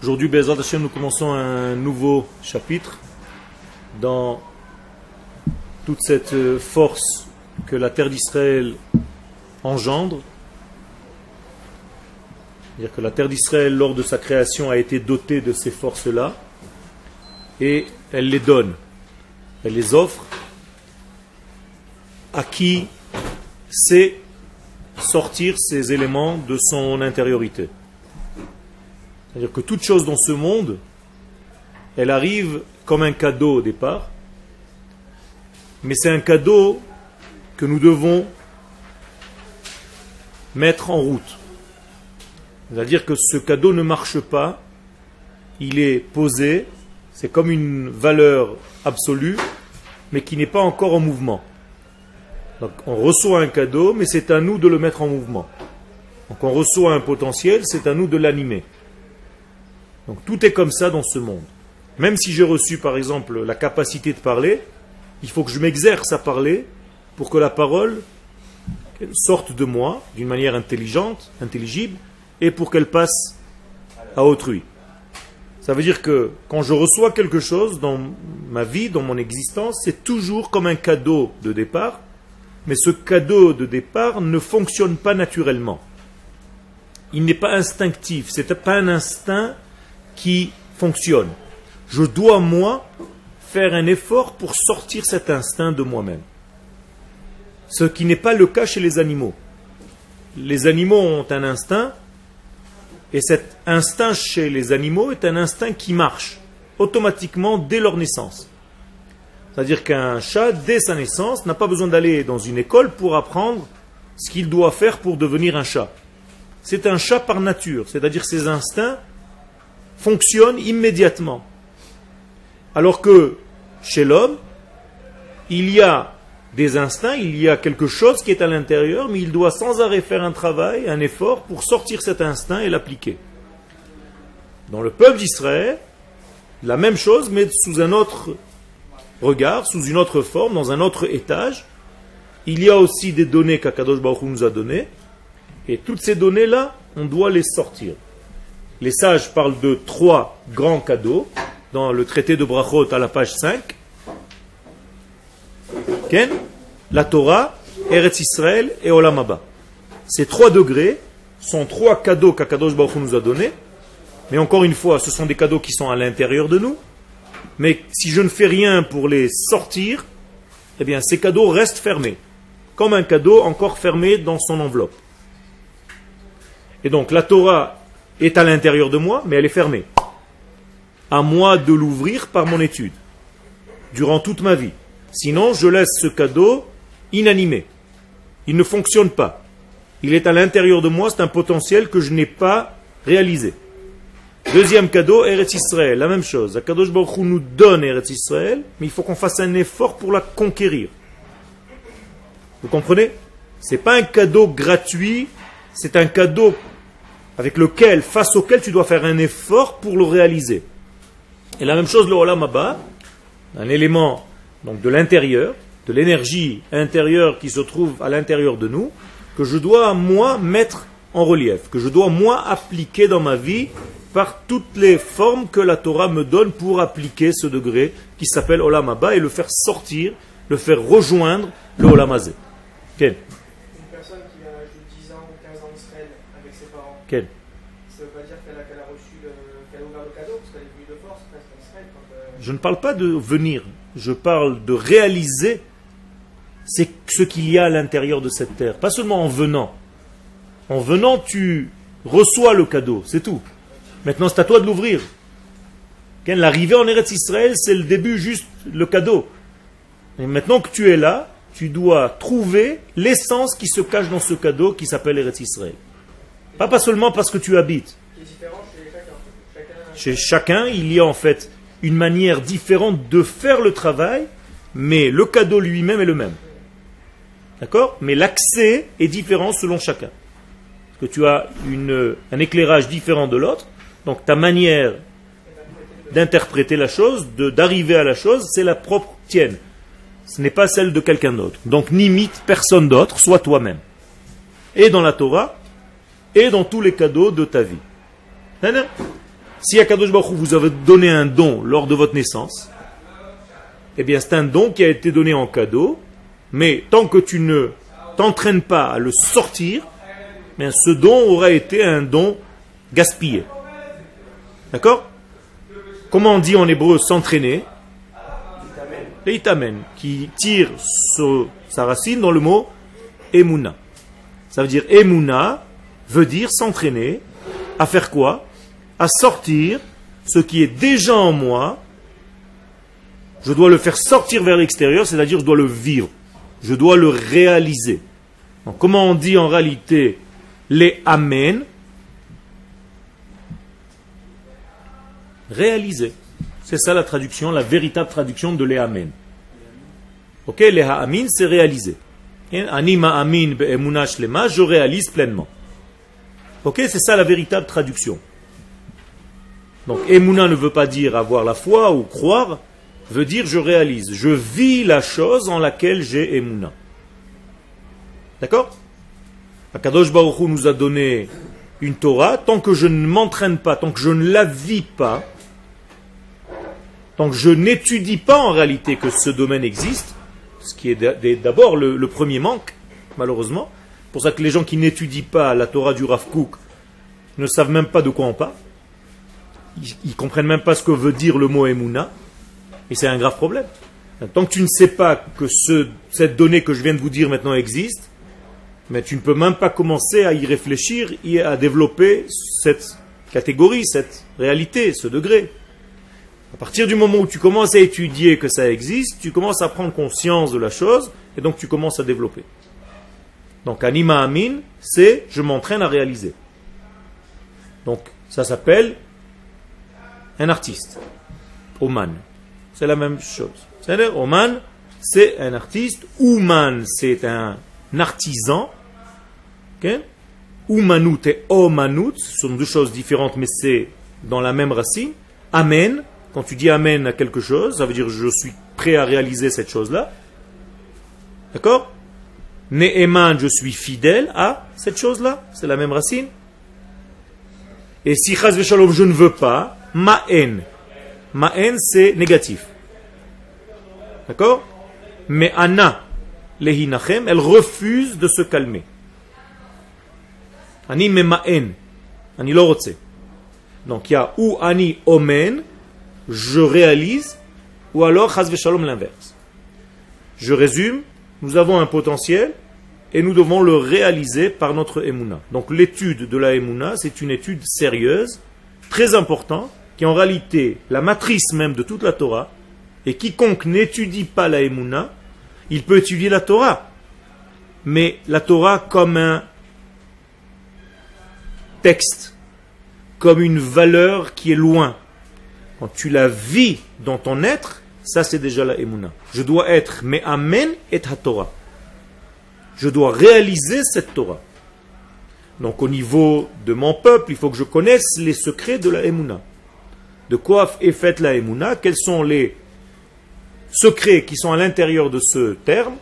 Aujourd'hui, Bezrat Hashem, nous commençons un nouveau chapitre dans toute cette euh, force que la terre d'Israël engendre. C'est-à-dire que la terre d'Israël, lors de sa création, a été dotée de ces forces-là et elle les donne, elle les offre à qui sait sortir ces éléments de son intériorité. C'est-à-dire que toute chose dans ce monde, elle arrive comme un cadeau au départ, mais c'est un cadeau que nous devons mettre en route. C'est-à-dire que ce cadeau ne marche pas, il est posé, c'est comme une valeur absolue, mais qui n'est pas encore en mouvement. Donc on reçoit un cadeau, mais c'est à nous de le mettre en mouvement. Donc on reçoit un potentiel, c'est à nous de l'animer. Donc tout est comme ça dans ce monde. Même si j'ai reçu par exemple la capacité de parler, il faut que je m'exerce à parler pour que la parole sorte de moi d'une manière intelligente, intelligible, et pour qu'elle passe à autrui. Ça veut dire que quand je reçois quelque chose dans ma vie, dans mon existence, c'est toujours comme un cadeau de départ, mais ce cadeau de départ ne fonctionne pas naturellement. Il n'est pas instinctif, c'est pas un instinct qui fonctionne. Je dois, moi, faire un effort pour sortir cet instinct de moi-même. Ce qui n'est pas le cas chez les animaux. Les animaux ont un instinct, et cet instinct chez les animaux est un instinct qui marche automatiquement dès leur naissance. C'est-à-dire qu'un chat, dès sa naissance, n'a pas besoin d'aller dans une école pour apprendre ce qu'il doit faire pour devenir un chat. C'est un chat par nature, c'est-à-dire ses instincts fonctionne immédiatement. Alors que chez l'homme, il y a des instincts, il y a quelque chose qui est à l'intérieur, mais il doit sans arrêt faire un travail, un effort pour sortir cet instinct et l'appliquer. Dans le peuple d'Israël, la même chose, mais sous un autre regard, sous une autre forme, dans un autre étage. Il y a aussi des données qu'Akadosh Baruch nous a données, et toutes ces données-là, on doit les sortir les sages parlent de trois grands cadeaux dans le traité de Brachot à la page 5. Ken, la Torah, Eretz Israël et Olam Abba. Ces trois degrés sont trois cadeaux qu'Akadosh Baruch nous a donnés. Mais encore une fois, ce sont des cadeaux qui sont à l'intérieur de nous. Mais si je ne fais rien pour les sortir, eh bien ces cadeaux restent fermés. Comme un cadeau encore fermé dans son enveloppe. Et donc la Torah est à l'intérieur de moi, mais elle est fermée. À moi de l'ouvrir par mon étude, durant toute ma vie. Sinon, je laisse ce cadeau inanimé. Il ne fonctionne pas. Il est à l'intérieur de moi, c'est un potentiel que je n'ai pas réalisé. Deuxième cadeau, Eretz Israël, la même chose. Akadosh Baruch Hu nous donne Eretz Israël, mais il faut qu'on fasse un effort pour la conquérir. Vous comprenez? Ce n'est pas un cadeau gratuit, c'est un cadeau avec lequel, face auquel tu dois faire un effort pour le réaliser. Et la même chose le Olam Abba, un élément donc de l'intérieur, de l'énergie intérieure qui se trouve à l'intérieur de nous, que je dois moi mettre en relief, que je dois moi appliquer dans ma vie par toutes les formes que la Torah me donne pour appliquer ce degré qui s'appelle Olam Abba et le faire sortir, le faire rejoindre le Olam Azé. Quel Ça veut pas dire qu'elle a, reçu qu'elle a ouvert le cadeau, parce qu'elle est venue de force presque. Quand, euh, Je ne parle pas de venir, je parle de réaliser c'est ce qu'il y a à l'intérieur de cette terre. Pas seulement en venant. En venant, tu reçois le cadeau, c'est tout. Maintenant, c'est à toi de l'ouvrir. L'arrivée en Eretz Israël, c'est le début, juste le cadeau. Et maintenant que tu es là, tu dois trouver l'essence qui se cache dans ce cadeau qui s'appelle Eretz Israël. Pas, pas seulement parce que tu habites. Chez chacun, il y a en fait une manière différente de faire le travail, mais le cadeau lui-même est le même. D'accord? Mais l'accès est différent selon chacun. Parce que tu as une, un éclairage différent de l'autre, donc ta manière d'interpréter la chose, d'arriver à la chose, c'est la propre tienne. Ce n'est pas celle de quelqu'un d'autre. Donc n'imite personne d'autre, soit toi-même. Et dans la Torah, et dans tous les cadeaux de ta vie. Si Akadosh Baruch vous avez donné un don lors de votre naissance, eh bien c'est un don qui a été donné en cadeau, mais tant que tu ne t'entraînes pas à le sortir, eh bien ce don aura été un don gaspillé. D'accord? Comment on dit en hébreu s'entraîner? Leitamen, qui tire sa racine dans le mot emuna. Ça veut dire emuna veut dire s'entraîner à faire quoi? À sortir ce qui est déjà en moi. Je dois le faire sortir vers l'extérieur, c'est-à-dire je dois le vivre. Je dois le réaliser. comment on dit en réalité les amen? Réaliser. C'est ça la traduction, la véritable traduction de Amen. Ok, Amin, c'est réaliser. Anima amin lema, je réalise pleinement. C'est ça la véritable traduction. Donc, emuna ne veut pas dire avoir la foi ou croire, veut dire je réalise. Je vis la chose en laquelle j'ai emuna. D'accord? Akadosh Baruch nous a donné une Torah, tant que je ne m'entraîne pas, tant que je ne la vis pas, donc je n'étudie pas en réalité que ce domaine existe, ce qui est d'abord le, premier manque, malheureusement. Pour ça que les gens qui n'étudient pas la Torah du Rav Kook ne savent même pas de quoi on parle. Ils ne comprennent même pas ce que veut dire le mot Emouna. Et c'est un grave problème. Tant que tu ne sais pas que cette donnée que je viens de vous dire maintenant existe, mais tu ne peux même pas commencer à y réfléchir et à développer cette catégorie, cette réalité, ce degré. À partir du moment où tu commences à étudier que ça existe, tu commences à prendre conscience de la chose et donc tu commences à développer. Donc anima amin, c'est je m'entraîne à réaliser. Donc ça s'appelle un artiste. Oman. C'est la même chose. C'est-à-dire, Oman, c'est un artiste. Ouman, c'est un artisan. Okay? Oumanut et Omanut, ce sont deux choses différentes, mais c'est dans la même racine. Amen, quand tu dis Amen à quelque chose, ça veut dire je suis prêt à réaliser cette chose-là. D'accord? Ne'eman, je suis fidèle à cette chose-là. C'est la même racine. Et si Chaz je ne veux pas, ma'en. Ma'en, c'est négatif. D'accord? Mais Anna, lehinachem, elle refuse de se calmer. Ani ma'en. Ani Donc il y a ou ani omen, je réalise, ou alors shalom l'inverse. Je résume, nous avons un potentiel et nous devons le réaliser par notre emuna. Donc l'étude de la emuna, c'est une étude sérieuse, très importante, qui est en réalité la matrice même de toute la Torah. Et quiconque n'étudie pas la emuna, il peut étudier la Torah. Mais la Torah comme un texte, comme une valeur qui est loin, quand tu la vis dans ton être, ça c'est déjà la emuna. Je dois être mais amen et Torah. Je dois réaliser cette Torah. Donc au niveau de mon peuple, il faut que je connaisse les secrets de la emuna. De quoi est faite la emuna Quels sont les secrets qui sont à l'intérieur de ce terme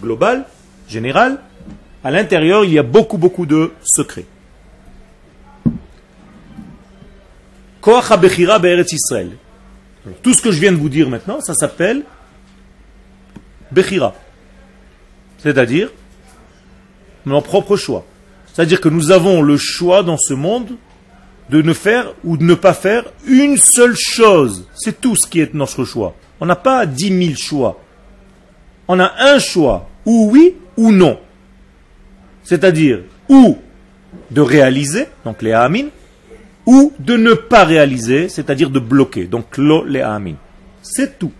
global, général? À l'intérieur, il y a beaucoup, beaucoup de secrets. Tout ce que je viens de vous dire maintenant, ça s'appelle Bechira. C'est-à-dire mon propre choix. C'est-à-dire que nous avons le choix dans ce monde de ne faire ou de ne pas faire une seule chose. C'est tout ce qui est notre choix. On n'a pas dix mille choix. On a un choix, ou oui ou non. C'est-à-dire, ou de réaliser, donc les amines, ou de ne pas réaliser, c'est-à-dire de bloquer. Donc lo le amin. C'est tout.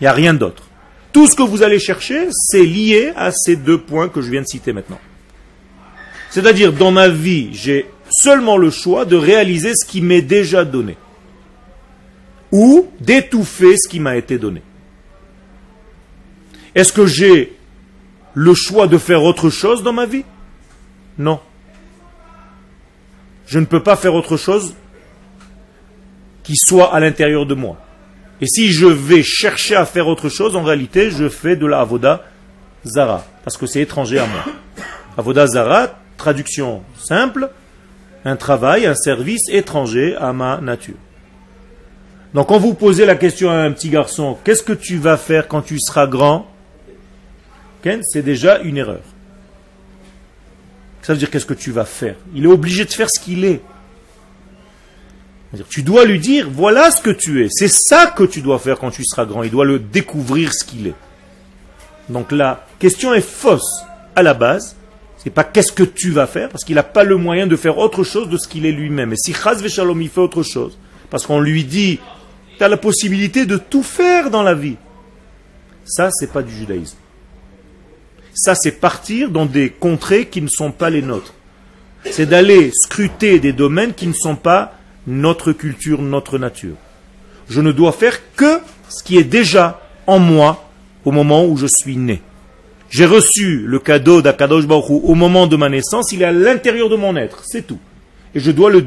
Il n'y a rien d'autre. Tout ce que vous allez chercher, c'est lié à ces deux points que je viens de citer maintenant. C'est-à-dire, dans ma vie, j'ai seulement le choix de réaliser ce qui m'est déjà donné. Ou d'étouffer ce qui m'a été donné. Est-ce que j'ai le choix de faire autre chose dans ma vie? Non je ne peux pas faire autre chose qui soit à l'intérieur de moi. Et si je vais chercher à faire autre chose, en réalité, je fais de la avoda zara, parce que c'est étranger à moi. Avoda zara, traduction simple, un travail, un service étranger à ma nature. Donc quand vous posez la question à un petit garçon, qu'est-ce que tu vas faire quand tu seras grand? C'est déjà une erreur. Ça veut dire qu'est-ce que tu vas faire? Il est obligé de faire ce qu'il est. Tu dois lui dire, voilà ce que tu es. C'est ça que tu dois faire quand tu seras grand. Il doit le découvrir ce qu'il est. Donc la question est fausse à la base. C'est pas qu'est-ce que tu vas faire, parce qu'il n'a pas le moyen de faire autre chose de ce qu'il est lui-même. Et si Chaz Veshalom il fait autre chose, parce qu'on lui dit, tu as la possibilité de tout faire dans la vie. Ça, c'est pas du judaïsme. Ça, c'est partir dans des contrées qui ne sont pas les nôtres. C'est d'aller scruter des domaines qui ne sont pas notre culture, notre nature. Je ne dois faire que ce qui est déjà en moi au moment où je suis né. J'ai reçu le cadeau d'Akadosh Baruch au moment de ma naissance, il est à l'intérieur de mon être, c'est tout. Et je dois le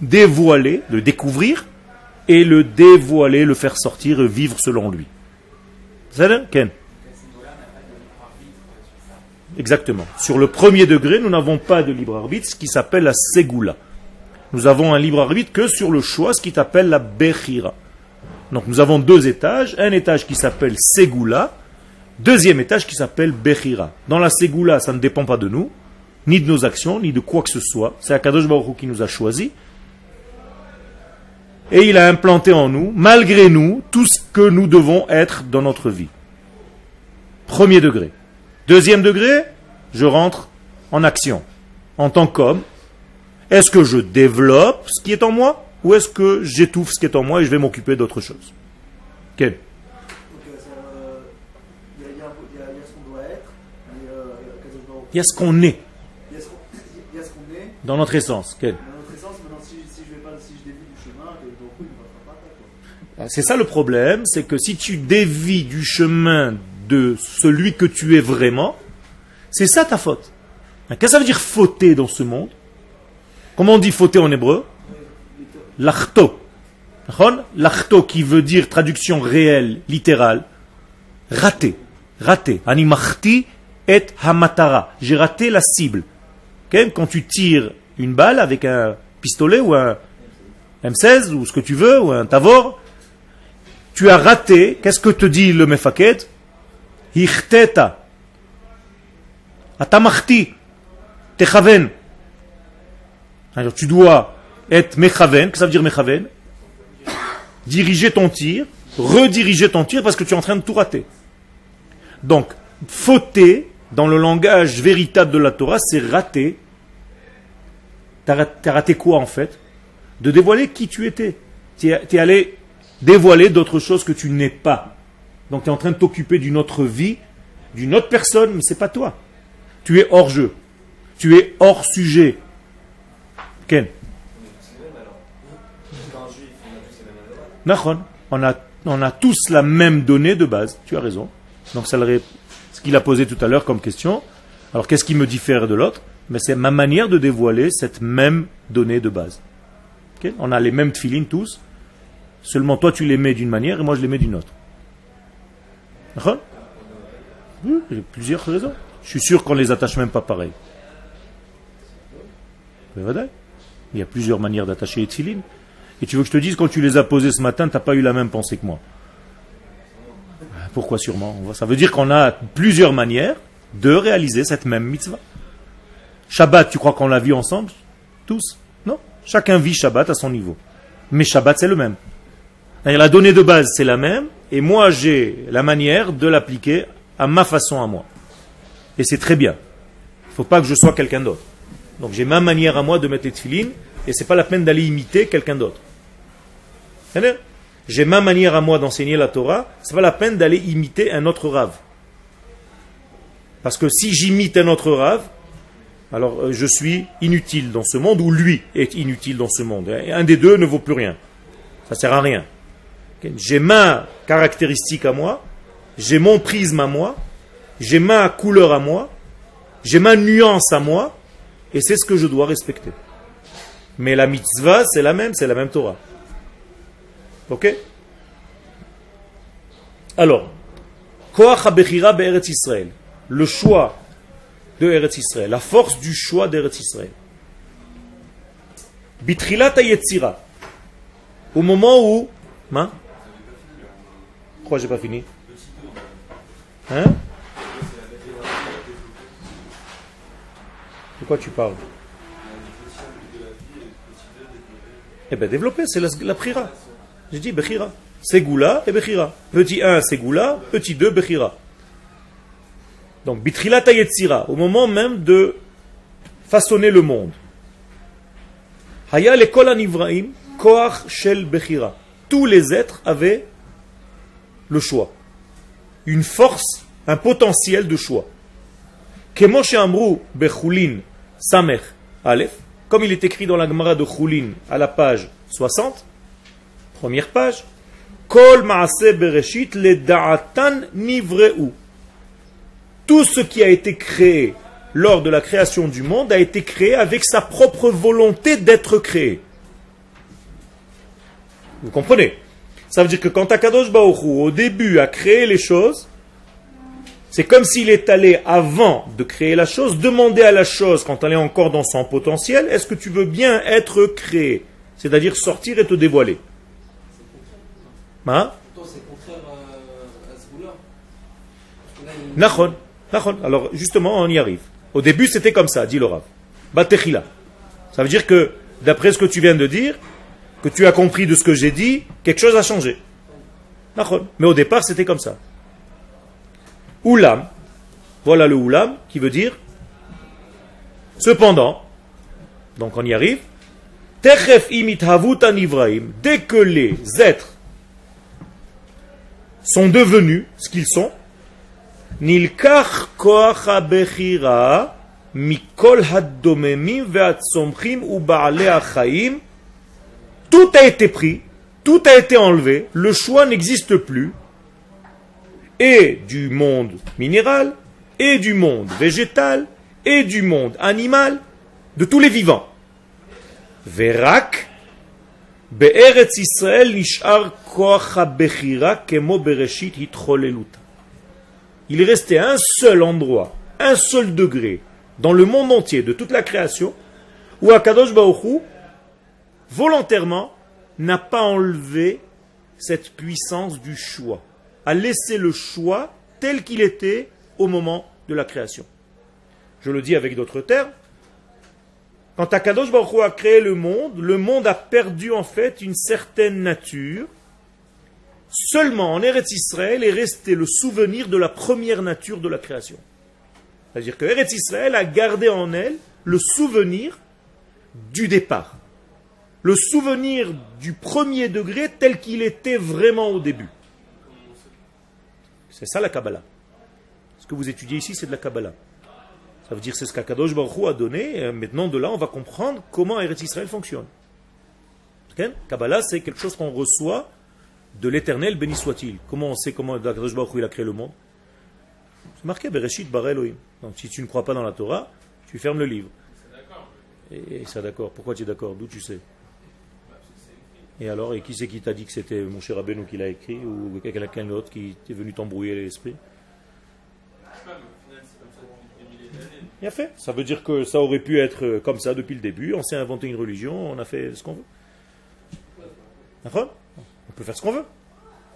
dévoiler, le découvrir, et le dévoiler, le faire sortir et vivre selon lui. Ken Exactement. Sur le premier degré, nous n'avons pas de libre arbitre, ce qui s'appelle la Ségoula. Nous avons un libre arbitre que sur le choix, ce qui s'appelle la Bechira. Donc nous avons deux étages, un étage qui s'appelle Ségoula, deuxième étage qui s'appelle Bechira. Dans la Ségoula, ça ne dépend pas de nous, ni de nos actions, ni de quoi que ce soit. C'est Akadosh Baruch qui nous a choisis. Et il a implanté en nous, malgré nous, tout ce que nous devons être dans notre vie. Premier degré. Deuxième degré, je rentre en action. En tant qu'homme, est-ce que je développe ce qui est en moi ou est-ce que j'étouffe ce qui est en moi et je vais m'occuper d'autre chose? Quel Il y a ce qu'on est. Dans notre essence. Quel C'est ça le problème, c'est que si tu dévis du chemin de celui que tu es vraiment, c'est ça ta faute. Qu'est-ce que ça veut dire fauter dans ce monde? Comment on dit fauter en hébreu? L'achto. L'achto qui veut dire traduction réelle, littérale, raté. Raté. Animachti et hamatara. J'ai raté la cible. Quand tu tires une balle avec un pistolet ou un M16 ou ce que tu veux, ou un Tavor, tu as raté, qu'est-ce que te dit le mefaket Hichteta. Atamachti. Techaven. Alors tu dois être mechaven. Que ça veut dire mechaven Diriger ton tir, rediriger ton tir parce que tu es en train de tout rater. Donc, fauter, dans le langage véritable de la Torah, c'est rater. Tu as, raté quoi en fait? De dévoiler qui tu étais. Tu es allé dévoiler d'autres choses que tu n'es pas. Donc tu es en train de t'occuper d'une autre vie, d'une autre personne, mais c'est pas toi. Tu es hors jeu. Tu es hors sujet. Ken on a, on a tous la même donnée de base. Tu as raison. Donc ça ce qu'il a posé tout à l'heure comme question. Alors qu'est-ce qui me diffère de l'autre? Mais c'est ma manière de dévoiler cette même donnée de base. On a les mêmes filines tous. Seulement toi tu les mets d'une manière et moi je les mets d'une autre. Oui, il y a plusieurs raisons. Je suis sûr qu'on ne les attache même pas pareil. Il y a plusieurs manières d'attacher les. Et tu veux que je te dise, quand tu les as posés ce matin, tu n'as pas eu la même pensée que moi. Pourquoi sûrement Ça veut dire qu'on a plusieurs manières de réaliser cette même mitzvah. Shabbat, tu crois qu'on l'a vu ensemble? Tous? Non. Chacun vit Shabbat à son niveau. Mais Shabbat, c'est le même. La donnée de base, c'est la même, et moi, j'ai la manière de l'appliquer à ma façon à moi. Et c'est très bien. Il ne faut pas que je sois quelqu'un d'autre. Donc j'ai ma manière à moi de mettre les tefilines, et c'est pas la peine d'aller imiter quelqu'un d'autre. J'ai ma manière à moi d'enseigner la Torah, c'est pas la peine d'aller imiter un autre rave. Parce que si j'imite un autre rave, alors euh, je suis inutile dans ce monde, ou lui est inutile dans ce monde. un des deux ne vaut plus rien. Ça sert à rien. J'ai ma caractéristique à moi, j'ai mon prisme à moi, j'ai ma couleur à moi, j'ai ma nuance à moi, et c'est ce que je dois respecter. Mais la mitzvah, c'est la même, c'est la même Torah. Ok? Alors, Israël, le choix de Eretz Israël, la force du choix d'Eretz Israël. Bitrilat Yetzira. Au moment où. Hein Pourquoi j'ai pas fini Hein De quoi tu parles Eh bien, développer, c'est la, la prira. J'ai dit Bechira. Ségoula et Bechira. Petit 1, Ségoula. Petit 2, Bechira. Donc, Bitrilat Yetzira, au moment même de façonner le monde. Haya Anivraim, Koach Shel Bechira. Tous les êtres avaient le choix. Une force, un potentiel de choix. Kemoshe Amrou Bechulin Samer Aleph, comme il est écrit dans la Gemara de Chulin à la page 60, première page, Kol Maase Bereshit le Da'atan Nivreu. Tout ce qui a été créé lors de la création du monde a été créé avec sa propre volonté d'être créé. Vous comprenez? Ça veut dire que quand Akadosh Baruch au début a créé les choses, c'est comme s'il est allé avant de créer la chose, demander à la chose quand elle est encore dans son potentiel, est-ce que tu veux bien être créé? C'est-à-dire sortir et te dévoiler. Hein? Alors justement, on y arrive. Au début, c'était comme ça, dit le. Batechila. Ça veut dire que, d'après ce que tu viens de dire, que tu as compris de ce que j'ai dit, quelque chose a changé. Mais au départ, c'était comme ça. Oulam, voilà le oulam qui veut dire cependant, donc on y arrive, dès que les êtres sont devenus ce qu'ils sont, Nilkach koach bechira mikol haddomemim ve'atzomchim u achaim tout a été pris, tout a été enlevé, le choix n'existe plus, et du monde minéral, et du monde végétal, et du monde animal, de tous les vivants. Verak, Be'eretz Israël kemo bereshit. Il est resté un seul endroit, un seul degré, dans le monde entier de toute la création, où Akadosh Baruch volontairement, n'a pas enlevé cette puissance du choix, a laissé le choix tel qu'il était au moment de la création. Je le dis avec d'autres termes. Quand Akadosh Baruch a créé le monde, le monde a perdu en fait une certaine nature. Seulement en Eretz Israël est resté le souvenir de la première nature de la création. C'est-à-dire que Eretz Israël a gardé en elle le souvenir du départ le souvenir du premier degré tel qu'il était vraiment au début. C'est ça la Kabbalah. Ce que vous étudiez ici, c'est de la Kabbalah. Ça veut dire c'est ce qu'Akadosh Baruch a donné. Maintenant, de là, on va comprendre comment Eretz Israël fonctionne. Kabbalah, c'est quelque chose qu'on reçoit de l'éternel, béni soit-il. Comment on sait comment Akadosh Baruch il a créé le monde? C'est marqué Bereshit Bar Elohim. Donc si tu ne crois pas dans la Torah, tu fermes le livre. Et ça d'accord. Pourquoi tu es d'accord? D'où tu sais? Et alors, et qui c'est qui t'a dit que c'était mon cher Abenou qui l'a écrit ou quelqu'un d'autre qui est venu t'embrouiller l'esprit? Bien fait. Ça veut dire que ça aurait pu être comme ça depuis le début. On s'est inventé une religion, on a fait ce qu'on veut. D'accord? On peut faire ce qu'on veut.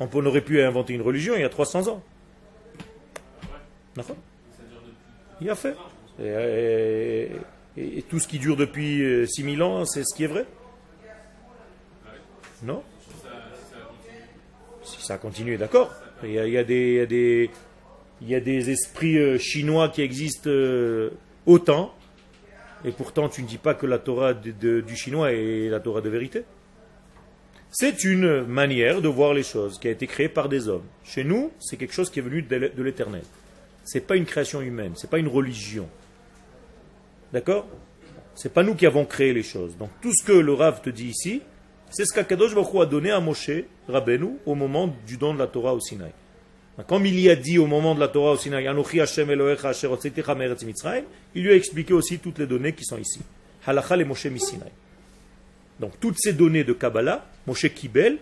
On aurait pu inventer une religion il y a 300 ans. D'accord? Il a fait. Et, et, tout ce qui dure depuis 6000 ans, c'est ce qui est vrai. Non Si ça a continué, d'accord. Il, y a, des, il, esprits euh, chinois qui existent euh, autant, et pourtant tu ne dis pas que la Torah du chinois est la Torah de vérité. C'est une manière de voir les choses qui a été créée par des hommes. Chez nous, c'est quelque chose qui est venu de l'éternel. Ce n'est pas une création humaine, ce n'est pas une religion. D'accord? C'est pas nous qui avons créé les choses. Donc tout ce que le Rav te dit ici, c'est ce qu'Akadosh Baruch a donné à Moshe Rabbeinu au moment du don de la Torah au Sinaï. Comme il y a dit au moment de la Torah au Sinaï, il lui a expliqué aussi toutes les données qui sont ici. Halacha le Moshe Misinaï. Donc toutes ces données de Kabbalah, Moshe Kibel,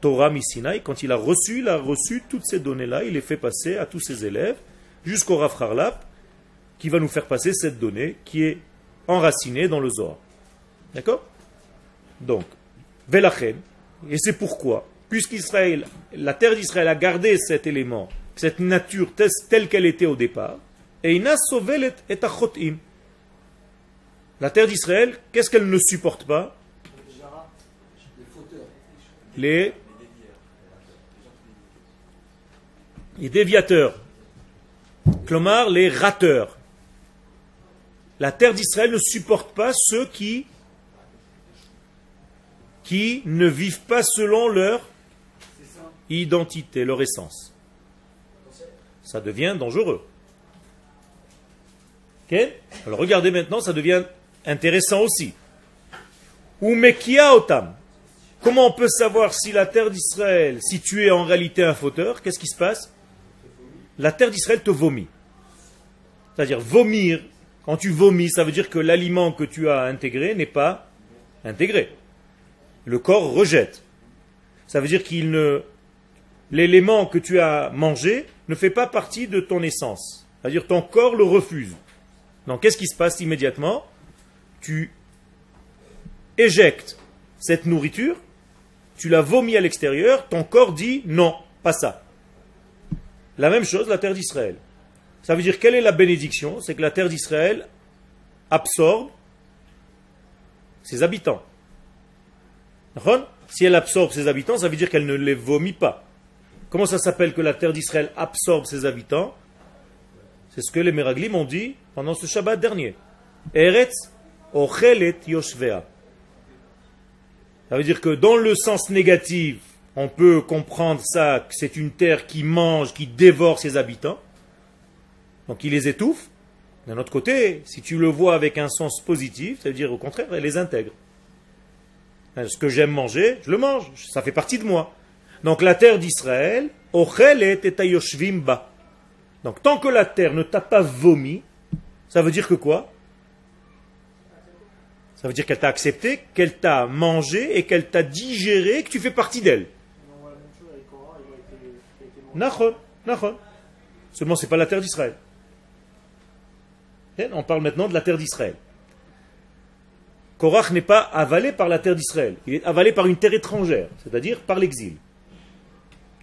Torah Misinaï, quand il a reçu, il a reçu toutes ces données-là, il les fait passer à tous ses élèves, jusqu'au Rav qui va nous faire passer cette donnée qui est enracinée dans le Zohar. D'accord? Donc, Velachen, et c'est pourquoi, puisqu'Israël, la terre d'Israël a gardé cet élément, cette nature telle qu'elle était au départ, et Sovelet et Achotim. La terre d'Israël, qu'est-ce qu'elle ne supporte pas? Les les déviateurs, Clomar, les rateurs. La terre d'Israël ne supporte pas ceux qui, qui ne vivent pas selon leur identité, leur essence. Ça devient dangereux. Alors regardez maintenant, ça devient intéressant aussi. Ou otam. Comment on peut savoir si la terre d'Israël, si tu es en réalité un fauteur, qu'est-ce qui se passe La terre d'Israël te vomit. C'est-à-dire vomir, quand tu vomis, ça veut dire que l'aliment que tu as intégré n'est pas intégré. Le corps rejette. Ça veut dire qu'il ne l'élément que tu as mangé ne fait pas partie de ton essence. C'est-à-dire ton corps le refuse. Donc qu'est-ce qui se passe immédiatement? Tu éjectes cette nourriture, tu la vomis à l'extérieur, ton corps dit non, pas ça. La même chose, la terre d'Israël. Ça veut dire quelle est la bénédiction? C'est que la terre d'Israël absorbe ses habitants. Si elle absorbe ses habitants, ça veut dire qu'elle ne les vomit pas. Comment ça s'appelle que la terre d'Israël absorbe ses habitants? C'est ce que les Meraglim ont dit pendant ce Shabbat dernier. Eretz ochelet yoshvea. Ça veut dire que dans le sens négatif, on peut comprendre ça, que c'est une terre qui mange, qui dévore ses habitants. Donc il les étouffe. D'un autre côté, si tu le vois avec un sens positif, ça veut dire au contraire, elle les intègre. Ce que j'aime manger, je le mange, ça fait partie de moi. Donc la terre d'Israël, ochelet et ba. Donc tant que la terre ne t'a pas vomi, ça veut dire que quoi? Ça veut dire qu'elle t'a accepté, qu'elle t'a mangé et qu'elle t'a digéré, que tu fais partie d'elle. Nachon, nachon. Seulement, c'est pas la terre d'Israël. Eh, on parle maintenant de la terre d'Israël. Korach n'est pas avalé par la terre d'Israël. Il est avalé par une terre étrangère, c'est-à-dire par l'exil.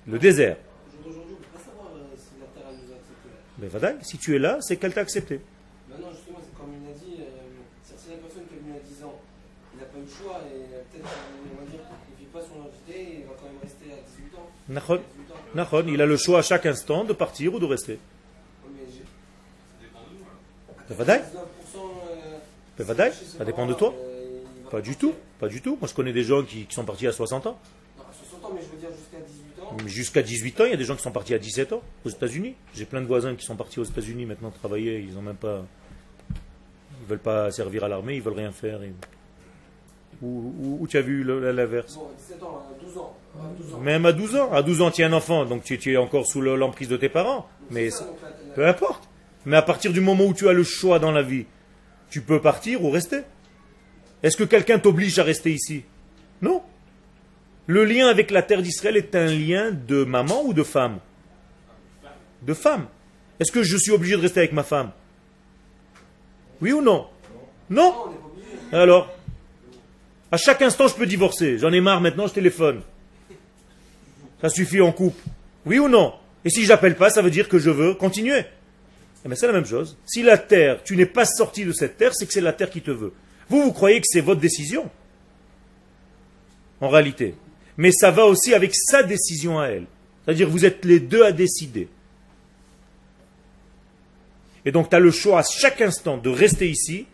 Le désert. Mais si tu es là, c'est qu'elle t'a accepté. Non, justement, c'est comme il a dit, euh, c'est la personne qui est venue à 10 ans, il n'a pas eu le choix et peut-être, on va dire, qu'il ne vit pas son identité, il va quand même rester à 18 ans. Nahon, il a le choix à chaque instant de partir ou de rester. Ça dépend de toi. Pas du tout, pas du tout. Moi je connais des gens qui, sont partis à 60 ans. Non, 60 ans, mais je veux dire jusqu'à 18 ans. Jusqu'à 18 ans, il y a des gens qui sont partis à 17 ans aux États-Unis. J'ai plein de voisins qui sont partis aux États-Unis maintenant travailler, ils ont même pas. Ils veulent pas servir à l'armée, ils veulent rien faire. Où, tu as vu l'inverse? Bon, 17 ans, 12 ans. 12 ans. Même à 12 ans. À 12 ans, tu es un enfant, donc tu, es encore sous l'emprise de tes parents. Mais peu importe. Mais à partir du moment où tu as le choix dans la vie, tu peux partir ou rester. Est-ce que quelqu'un t'oblige à rester ici? Non. Le lien avec la terre d'Israël est un lien de maman ou de femme? De femme. Est-ce que je suis obligé de rester avec ma femme? Oui ou non? Non Alors À chaque instant, je peux divorcer. J'en ai marre maintenant, je téléphone. Ça suffit, en coupe. Oui ou non? Et si je n'appelle pas, ça veut dire que je veux continuer. Eh c'est la même chose. Si la terre, tu n'es pas sorti de cette terre, c'est que c'est la terre qui te veut. Vous, vous croyez que c'est votre décision En réalité. Mais ça va aussi avec sa décision à elle. C'est-à-dire vous êtes les deux à décider. Et donc tu as le choix à chaque instant de rester ici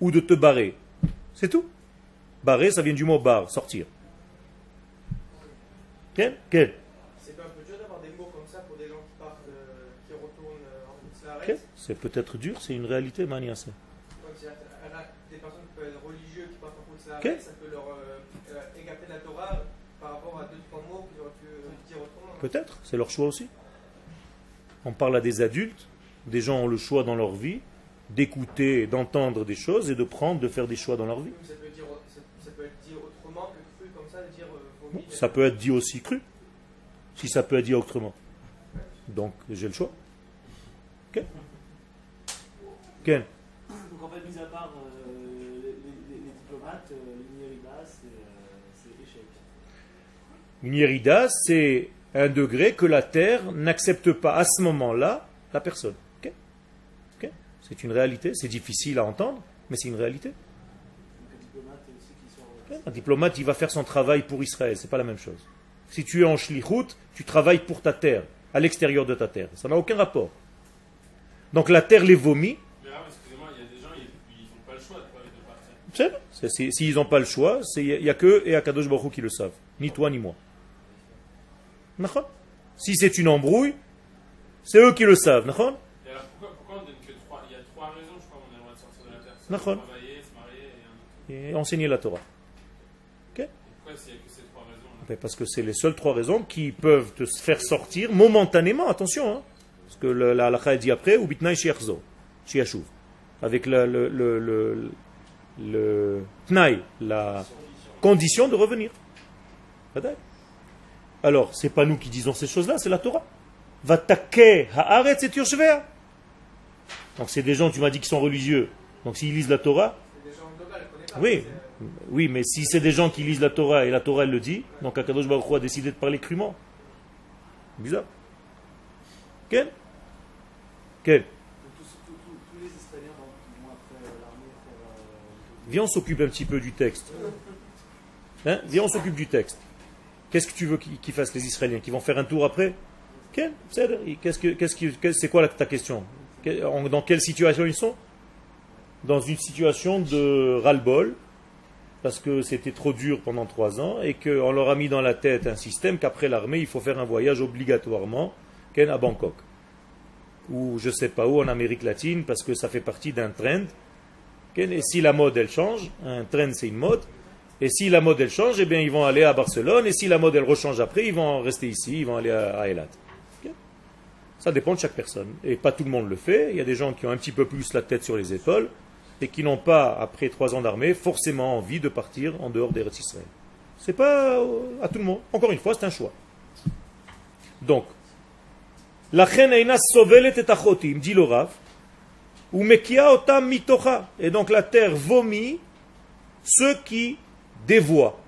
ou de te barrer. C'est tout. Barrer, ça vient du mot bar, sortir. Quel Quel C'est peut-être dur, c'est une réalité, Mania. C'est. Des personnes qui peuvent être religieux, qui partent en okay. ça peut leur euh, égaper la Torah par rapport à deux, trois mots qu'ils auraient pu dire autrement. Peut-être, c'est leur choix aussi. On parle à des adultes, des gens ont le choix dans leur vie d'écouter, d'entendre des choses et de prendre, de faire des choix dans leur vie. Ça peut, dire, ça, peut être dit autrement que cru, comme ça, de dire euh, vomi, Ça peut être dit aussi cru, si ça peut être dit autrement. Donc, j'ai le choix. Ok donc en fait, mis à part euh, les, diplomates, Une Yerida, c'est un degré que la terre n'accepte pas à ce moment-là la personne. C'est une réalité, c'est difficile à entendre, mais c'est une réalité. Un diplomate, il va faire son travail pour Israël, c'est pas la même chose. Si tu es en shlichut, tu travailles pour ta terre, à l'extérieur de ta terre. Ça n'a aucun rapport. Donc la terre les vomit. Mais excusez-moi, il y a des gens, ils n'ont pas le choix de partir. S'ils n'ont pas le choix, il n'y a, que et Akadosh Baruch qui le savent. Ni toi, ni moi. Si c'est une embrouille, c'est eux qui le savent. pourquoi, pourquoi on donne que trois? Il y a trois raisons, je crois, on a le droit de sortir de la terre. Travailler, se marier et, et enseigner la Torah. Okay? Pourquoi s'il n'y a que ces trois raisons ben, Parce que c'est les seules trois raisons qui peuvent te faire sortir momentanément, attention. Hein, parce que la halakha dit après, ou bitnai shiachzo, shiashuv. Avec le, le, le, le, le tnaï, la condition de revenir. Alors, c'est pas nous qui disons ces choses-là, c'est la Torah. Vatake haaretz et Donc c'est des gens, tu m'as dit, qui sont religieux. Donc s'ils lisent la Torah, oui, oui, mais si c'est des gens qui lisent la Torah et la Torah elle le dit, donc Akadosh Baruch Hu a décidé de parler crûment. Bizarre. Quel Quel Viens, on s'occupe un petit peu du texte. Hein Viens, on s'occupe du texte. Qu'est-ce que tu veux qu'ils fassent les Israéliens Qu'ils vont faire un tour après? Qu'est-ce que, c'est quoi ta question? Dans quelle situation ils sont? Dans une situation de ras-le-bol, parce que c'était trop dur pendant trois ans, et qu'on leur a mis dans la tête un système qu'après l'armée, il faut faire un voyage obligatoirement à Bangkok. Ou je ne sais pas où, en Amérique latine, parce que ça fait partie d'un trend. Et si la mode, elle change, un trend, c'est une mode, et si la mode elle change, eh bien ils vont aller à Barcelone. Et si la mode elle rechange après, ils vont rester ici, ils vont aller à, Elat. Ça dépend de chaque personne. Et pas tout le monde le fait. Il y a des gens qui ont un petit peu plus la tête sur les épaules et qui n'ont pas, après trois ans d'armée, forcément envie de partir en dehors des Israël. C'est pas euh, à tout le monde. Encore une fois, c'est un choix. Donc, la reine sovelet et dit le ou mitocha. Et donc la terre vomit ceux qui dévoie,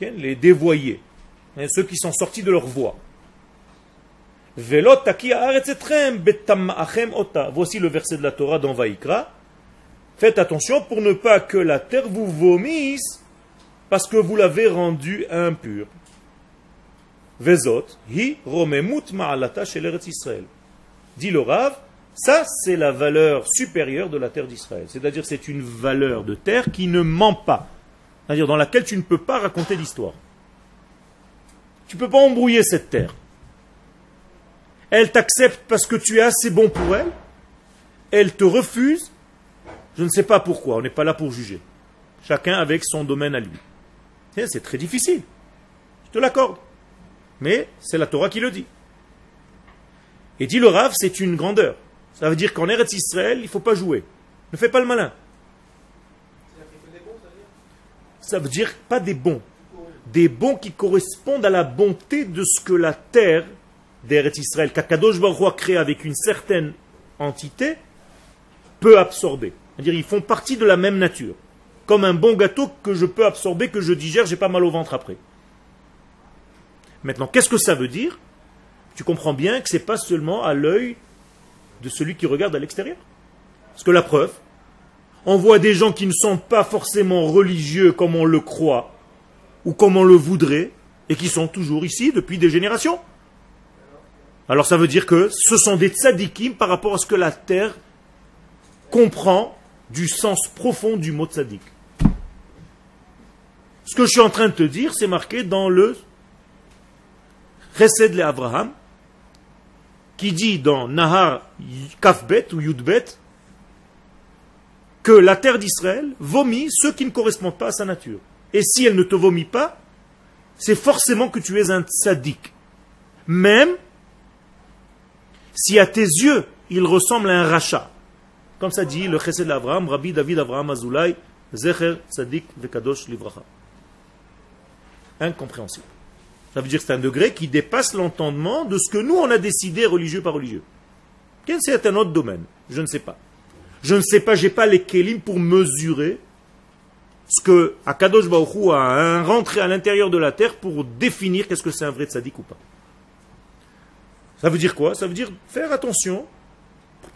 les dévoyés, ceux qui sont sortis de leur voie. Voici le verset de la Torah dans Vaikra. Faites attention pour ne pas que la terre vous vomisse parce que vous l'avez rendu impur. Vezot, hi romemut ma'alata Israël. Dit le Rav, ça c'est la valeur supérieure de la terre d'Israël. C'est-à-dire c'est une valeur de terre qui ne ment pas c'est-à-dire dans laquelle tu ne peux pas raconter l'histoire. Tu ne peux pas embrouiller cette terre. Elle t'accepte parce que tu es assez bon pour elle. Elle te refuse. Je ne sais pas pourquoi. On n'est pas là pour juger. Chacun avec son domaine à lui. C'est très difficile. Je te l'accorde. Mais c'est la Torah qui le dit. Et dit le Rav, c'est une grandeur. Ça veut dire qu'en Eretz Israël, il ne faut pas jouer. Ne fais pas le malin. ça veut dire pas des bons, des bons qui correspondent à la bonté de ce que la terre d'Eretz Israël, qu'Akadosh Baruch a créé avec une certaine entité, peut absorber. C'est-à-dire ils font partie de la même nature. Comme un bon gâteau que je peux absorber, que je digère, j'ai pas mal au ventre après. Maintenant, qu'est-ce que ça veut dire? Tu comprends bien que ce n'est pas seulement à l'œil de celui qui regarde à l'extérieur. Parce que la preuve, on voit des gens qui ne sont pas forcément religieux comme on le croit, ou comme on le voudrait, et qui sont toujours ici depuis des générations. Alors ça veut dire que ce sont des tzadikim par rapport à ce que la terre comprend du sens profond du mot tzadik. Ce que je suis en train de te dire, c'est marqué dans le Chesed le Abraham, qui dit dans Nahar Kafbet ou Yudbet, que la terre d'Israël vomit ceux qui ne correspondent pas à sa nature. Et si elle ne te vomit pas, c'est forcément que tu es un sadique. Même si à tes yeux, il ressemble à un rachat. Comme ça dit le chesed d'Abraham, Rabbi David Abraham Azoulay, Zecher Sadik Vekadosh Livracha. Incompréhensible. Ça veut dire que c'est un degré qui dépasse l'entendement de ce que nous on a décidé religieux par religieux. C'est un autre domaine? Je ne sais pas. Je ne sais pas, je n'ai pas les kélim pour mesurer ce que Akadosh Baruch a rentré à l'intérieur de la terre pour définir qu'est-ce que c'est un vrai tzaddik ou pas. Ça veut dire quoi? Ça veut dire faire attention,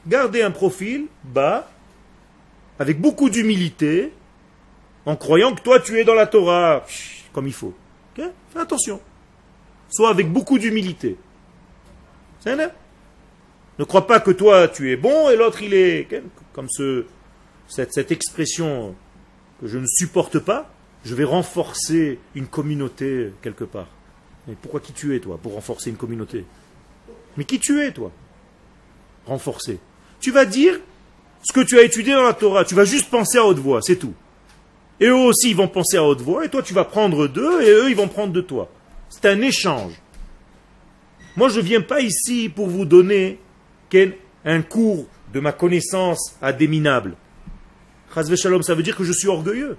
garder un profil bas, avec beaucoup d'humilité, en croyant que toi tu es dans la Torah comme il faut. Fais attention. Sois avec beaucoup d'humilité. Ne crois pas que toi tu es bon et l'autre il est comme ce, cette, cette expression que je ne supporte pas. Je vais renforcer une communauté quelque part. Mais pourquoi qui tu es toi pour renforcer une communauté? Mais qui tu es toi? Renforcer. Tu vas dire ce que tu as étudié dans la Torah. Tu vas juste penser à haute voix, c'est tout. Et eux aussi, ils vont penser à haute voix, et toi, tu vas prendre d'eux, et eux, ils vont prendre de toi. C'est un échange. Moi, je ne viens pas ici pour vous donner un cours de ma connaissance à des minables. Ça veut dire que je suis orgueilleux.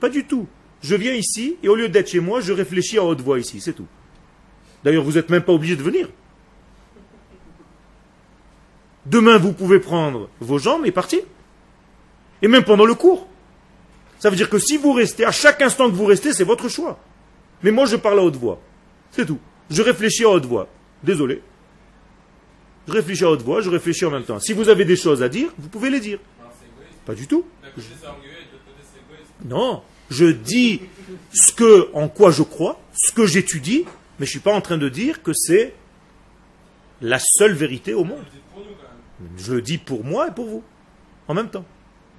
Pas du tout. Je viens ici, et au lieu d'être chez moi, je réfléchis à haute voix ici, c'est tout. D'ailleurs, vous n'êtes même pas obligé de venir. Demain, vous pouvez prendre vos jambes et partir. Et même pendant le cours. Ça veut dire que si vous restez, à chaque instant que vous restez, c'est votre choix. Mais moi, je parle à haute voix. C'est tout. Je réfléchis à haute voix. Désolé. Je réfléchis à haute voix, je réfléchis en même temps. Si vous avez des choses à dire, vous pouvez les dire. Pas du tout. Non, je dis ce que, en quoi je crois, ce que j'étudie, mais je ne suis pas en train de dire que c'est la seule vérité au monde. Je le dis pour moi et pour vous, en même temps.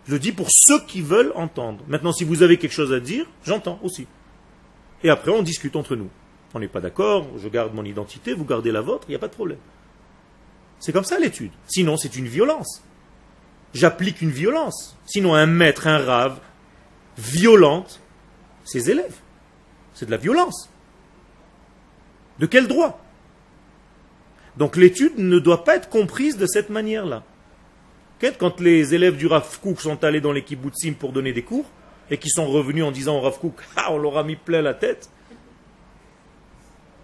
Je le dis pour ceux qui veulent entendre. Maintenant, si vous avez quelque chose à dire, j'entends aussi. Et après, on discute entre nous. On n'est pas d'accord, je garde mon identité, vous gardez la vôtre, il n'y a pas de problème. C'est comme ça l'étude. Sinon, c'est une violence. J'applique une violence. Sinon, un maître, un rave, violente ses élèves. C'est de la violence. De quel droit? Donc l'étude ne doit pas être comprise de cette manière-là. Quand les élèves du Rav Kook sont allés dans les kibbutzim pour donner des cours, et qui sont revenus en disant au Rav Kook, ah, on leur a mis plein la tête.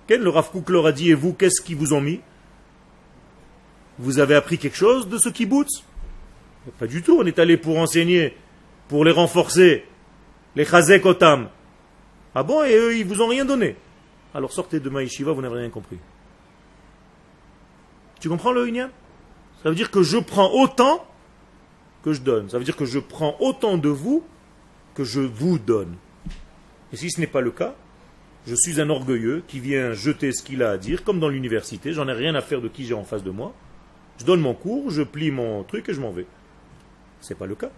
Le Rav Kook leur a dit, et vous, qu'est-ce qu'ils vous ont mis? Vous avez appris quelque chose de ce kibbutz? Pas du tout, on est allé pour enseigner, pour les renforcer, les chazek otam. Ah bon, et eux, ils vous ont rien donné. Alors sortez de Maïshiva, vous n'avez rien compris. Tu comprends le Inyan? Ça veut dire que je prends autant que je donne. Ça veut dire que je prends autant de vous que je vous donne. Et si ce n'est pas le cas, je suis un orgueilleux qui vient jeter ce qu'il a à dire, comme dans l'université, j'en ai rien à faire de qui j'ai en face de moi. Je donne mon cours, je plie mon truc et je m'en vais. Ce n'est pas le cas.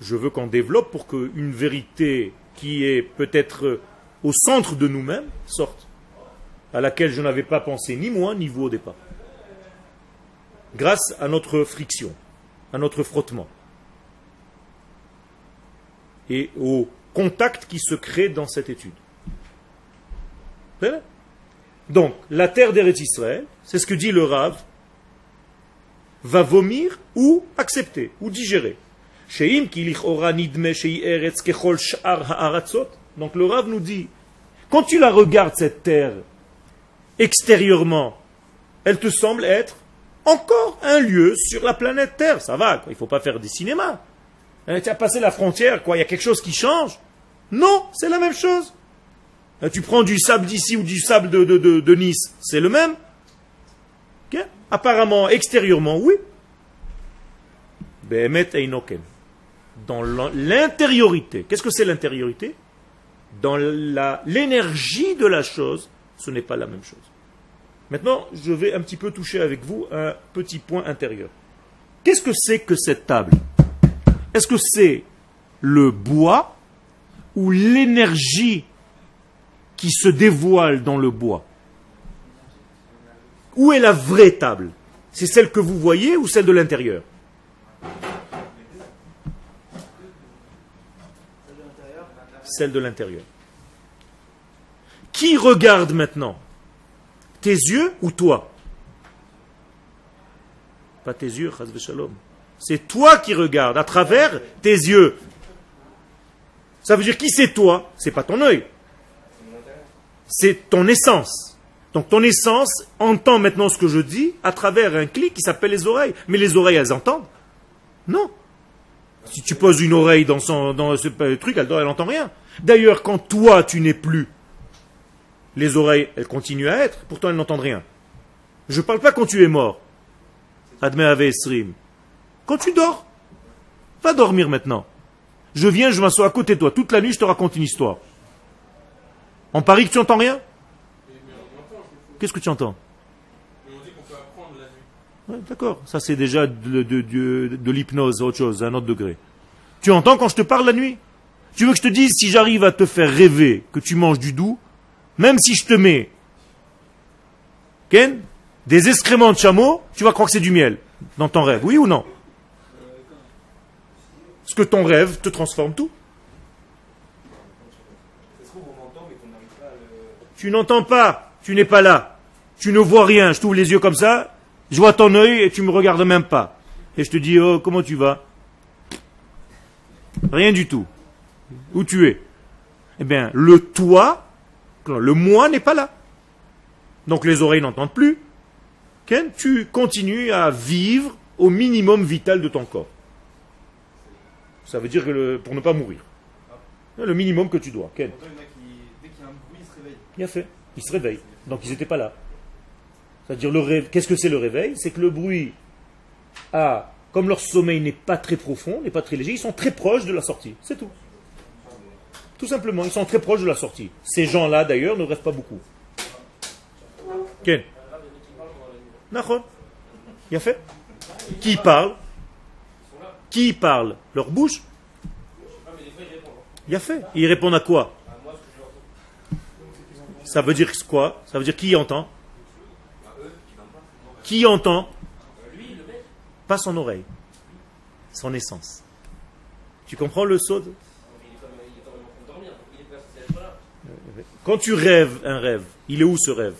Je veux qu'on développe pour qu'une vérité qui est peut-être au centre de nous-mêmes sorte, à laquelle je n'avais pas pensé ni moi ni vous au départ. Grâce à notre friction à notre frottement et au contact qui se crée dans cette étude. Donc, la terre d'Eretz Israël, c'est ce que dit le Rav, va vomir ou accepter, ou digérer. Donc le Rav nous dit, quand tu la regardes, cette terre, extérieurement, elle te semble être encore un lieu sur la planète Terre. Ça va, il ne faut pas faire des cinémas. Hein, tu as passé la frontière, quoi, il y a quelque chose qui change Non, c'est la même chose. Hein, tu prends du sable d'ici ou du sable de, de, Nice, c'est le même Apparemment, extérieurement, oui. Dans l'intériorité. Qu'est-ce que c'est l'intériorité? Dans l'énergie de la chose, ce n'est pas la même chose. Maintenant, je vais un petit peu toucher avec vous un petit point intérieur. Qu'est-ce que c'est que cette table? Est-ce que c'est le bois ou l'énergie qui se dévoile dans le bois? Où est la vraie table? C'est celle que vous voyez ou celle de l'intérieur? Celle de l'intérieur. Qui regarde maintenant? Tes yeux ou toi? Pas tes yeux, shalom. C'est toi qui regardes à travers tes yeux. Ça veut dire qui c'est toi C'est pas ton œil. C'est ton essence. Donc ton essence entend maintenant ce que je dis à travers un clic qui s'appelle les oreilles. Mais les oreilles, elles entendent Non. Si tu poses une oreille dans, ce truc, elle n'entend rien. D'ailleurs, quand toi, tu n'es plus, les oreilles, elles continuent à être, pourtant elles n'entendent rien. Je ne parle pas quand tu es mort. Admet stream. Quand tu dors, va dormir maintenant. Je viens, je m'assois à côté de toi. Toute la nuit, je te raconte une histoire. En Paris, que tu n'entends rien? Qu'est-ce que tu entends? D'accord, ça c'est déjà de, l'hypnose, autre chose, un autre degré. Tu entends quand je te parle la nuit? Tu veux que je te dise si j'arrive à te faire rêver que tu manges du doux, même si je te mets Ken, des excréments de chameau, tu vas croire que c'est du miel dans ton rêve, oui ou non? Parce que ton rêve te transforme tout. Tu n'entends pas, tu n'es pas là. Tu ne vois rien, je t'ouvre les yeux comme ça, je vois ton œil et tu me regardes même pas. Et je te dis, oh, comment tu vas? Rien du tout. Où tu es? Eh bien, le toi, le moi n'est pas là. Donc les oreilles n'entendent plus. Ken, tu continues à vivre au minimum vital de ton corps. Ça veut dire que pour ne pas mourir. Le minimum que tu dois. Ken. Il a fait. Il se réveille. Donc ils n'étaient pas là. C'est-à-dire le rêve. Qu'est-ce que c'est le réveil? C'est que le bruit a, comme leur sommeil n'est pas très profond, n'est pas très léger, ils sont très proches de la sortie. C'est tout. Tout simplement, ils sont très proches de la sortie. Ces gens-là, d'ailleurs, ne rêvent pas beaucoup. Ken Il a fait Qui parle? Qui parle? Leur bouche? Il a fait. Ils répondent à quoi? Ça veut dire quoi? Ça veut dire qui entend? Qui entend? Pas son oreille, son essence. Tu comprends le saut Quand tu rêves un rêve, il est où ce rêve?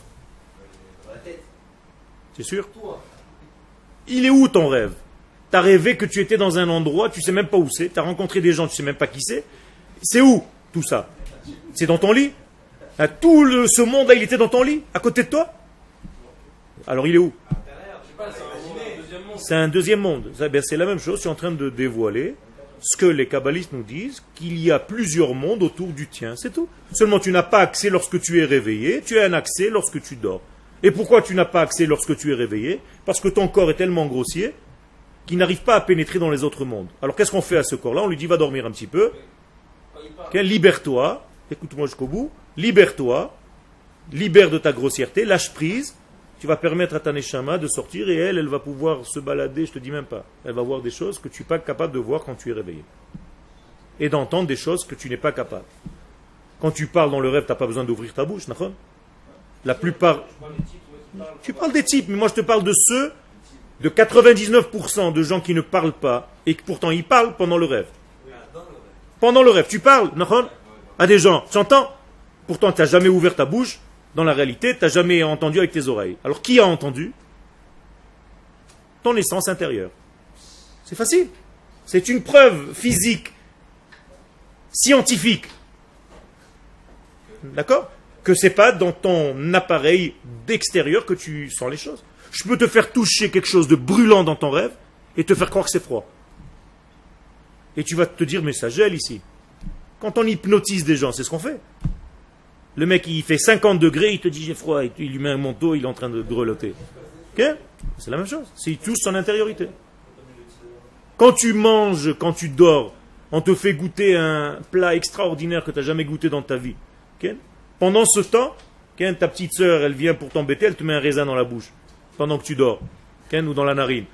C'est sûr? Il est où ton rêve? Tu as rêvé que tu étais dans un endroit, tu sais même pas où c'est, tu as rencontré des gens, tu sais même pas qui c'est. C'est où tout ça? C'est dans ton lit? Tout ce monde-là, il était dans ton lit, à côté de toi? Alors il est où? C'est un deuxième monde. C'est la même chose, je suis en train de dévoiler ce que les kabbalistes nous disent, qu'il y a plusieurs mondes autour du tien, c'est tout. Seulement tu n'as pas accès lorsque tu es réveillé, tu as un accès lorsque tu dors. Et pourquoi tu n'as pas accès lorsque tu es réveillé? Parce que ton corps est tellement grossier qu'il n'arrive pas à pénétrer dans les autres mondes. Alors qu'est-ce qu'on fait à ce corps-là? On lui dit va dormir un petit peu. libère-toi, écoute-moi jusqu'au bout, libère-toi, libère de ta grossièreté, lâche prise, tu vas permettre à ta neshama de sortir et elle, elle va pouvoir se balader, je te dis même pas. Elle va voir des choses que tu n'es pas capable de voir quand tu es réveillé. Et d'entendre des choses que tu n'es pas capable. Quand tu parles dans le rêve, tu n'as pas besoin d'ouvrir ta bouche, La plupart. Tu parles des types, mais moi je te parle de ceux, de 99% de gens qui ne parlent pas, et que pourtant ils parlent pendant le rêve. Pendant le rêve, tu parles, à des gens, tu entends? Pourtant, tu n'as jamais ouvert ta bouche, dans la réalité, tu n'as jamais entendu avec tes oreilles. Alors qui a entendu? Ton essence intérieure. C'est facile. C'est une preuve physique, scientifique. D'accord? Que c'est pas dans ton appareil d'extérieur que tu sens les choses. Je peux te faire toucher quelque chose de brûlant dans ton rêve et te faire croire que c'est froid. Et tu vas te dire, mais ça gèle ici. Quand on hypnotise des gens, c'est ce qu'on fait. Le mec, il fait 50 degrés, il te dit j'ai froid, il lui met un manteau, il est en train de grelotter. C'est la même chose. C'est tout son intériorité. Quand tu manges, quand tu dors, on te fait goûter un plat extraordinaire que tu n'as jamais goûté dans ta vie. Pendant ce temps, ta petite sœur, elle vient pour t'embêter, elle te met un raisin dans la bouche pendant que tu dors, ou dans la narine.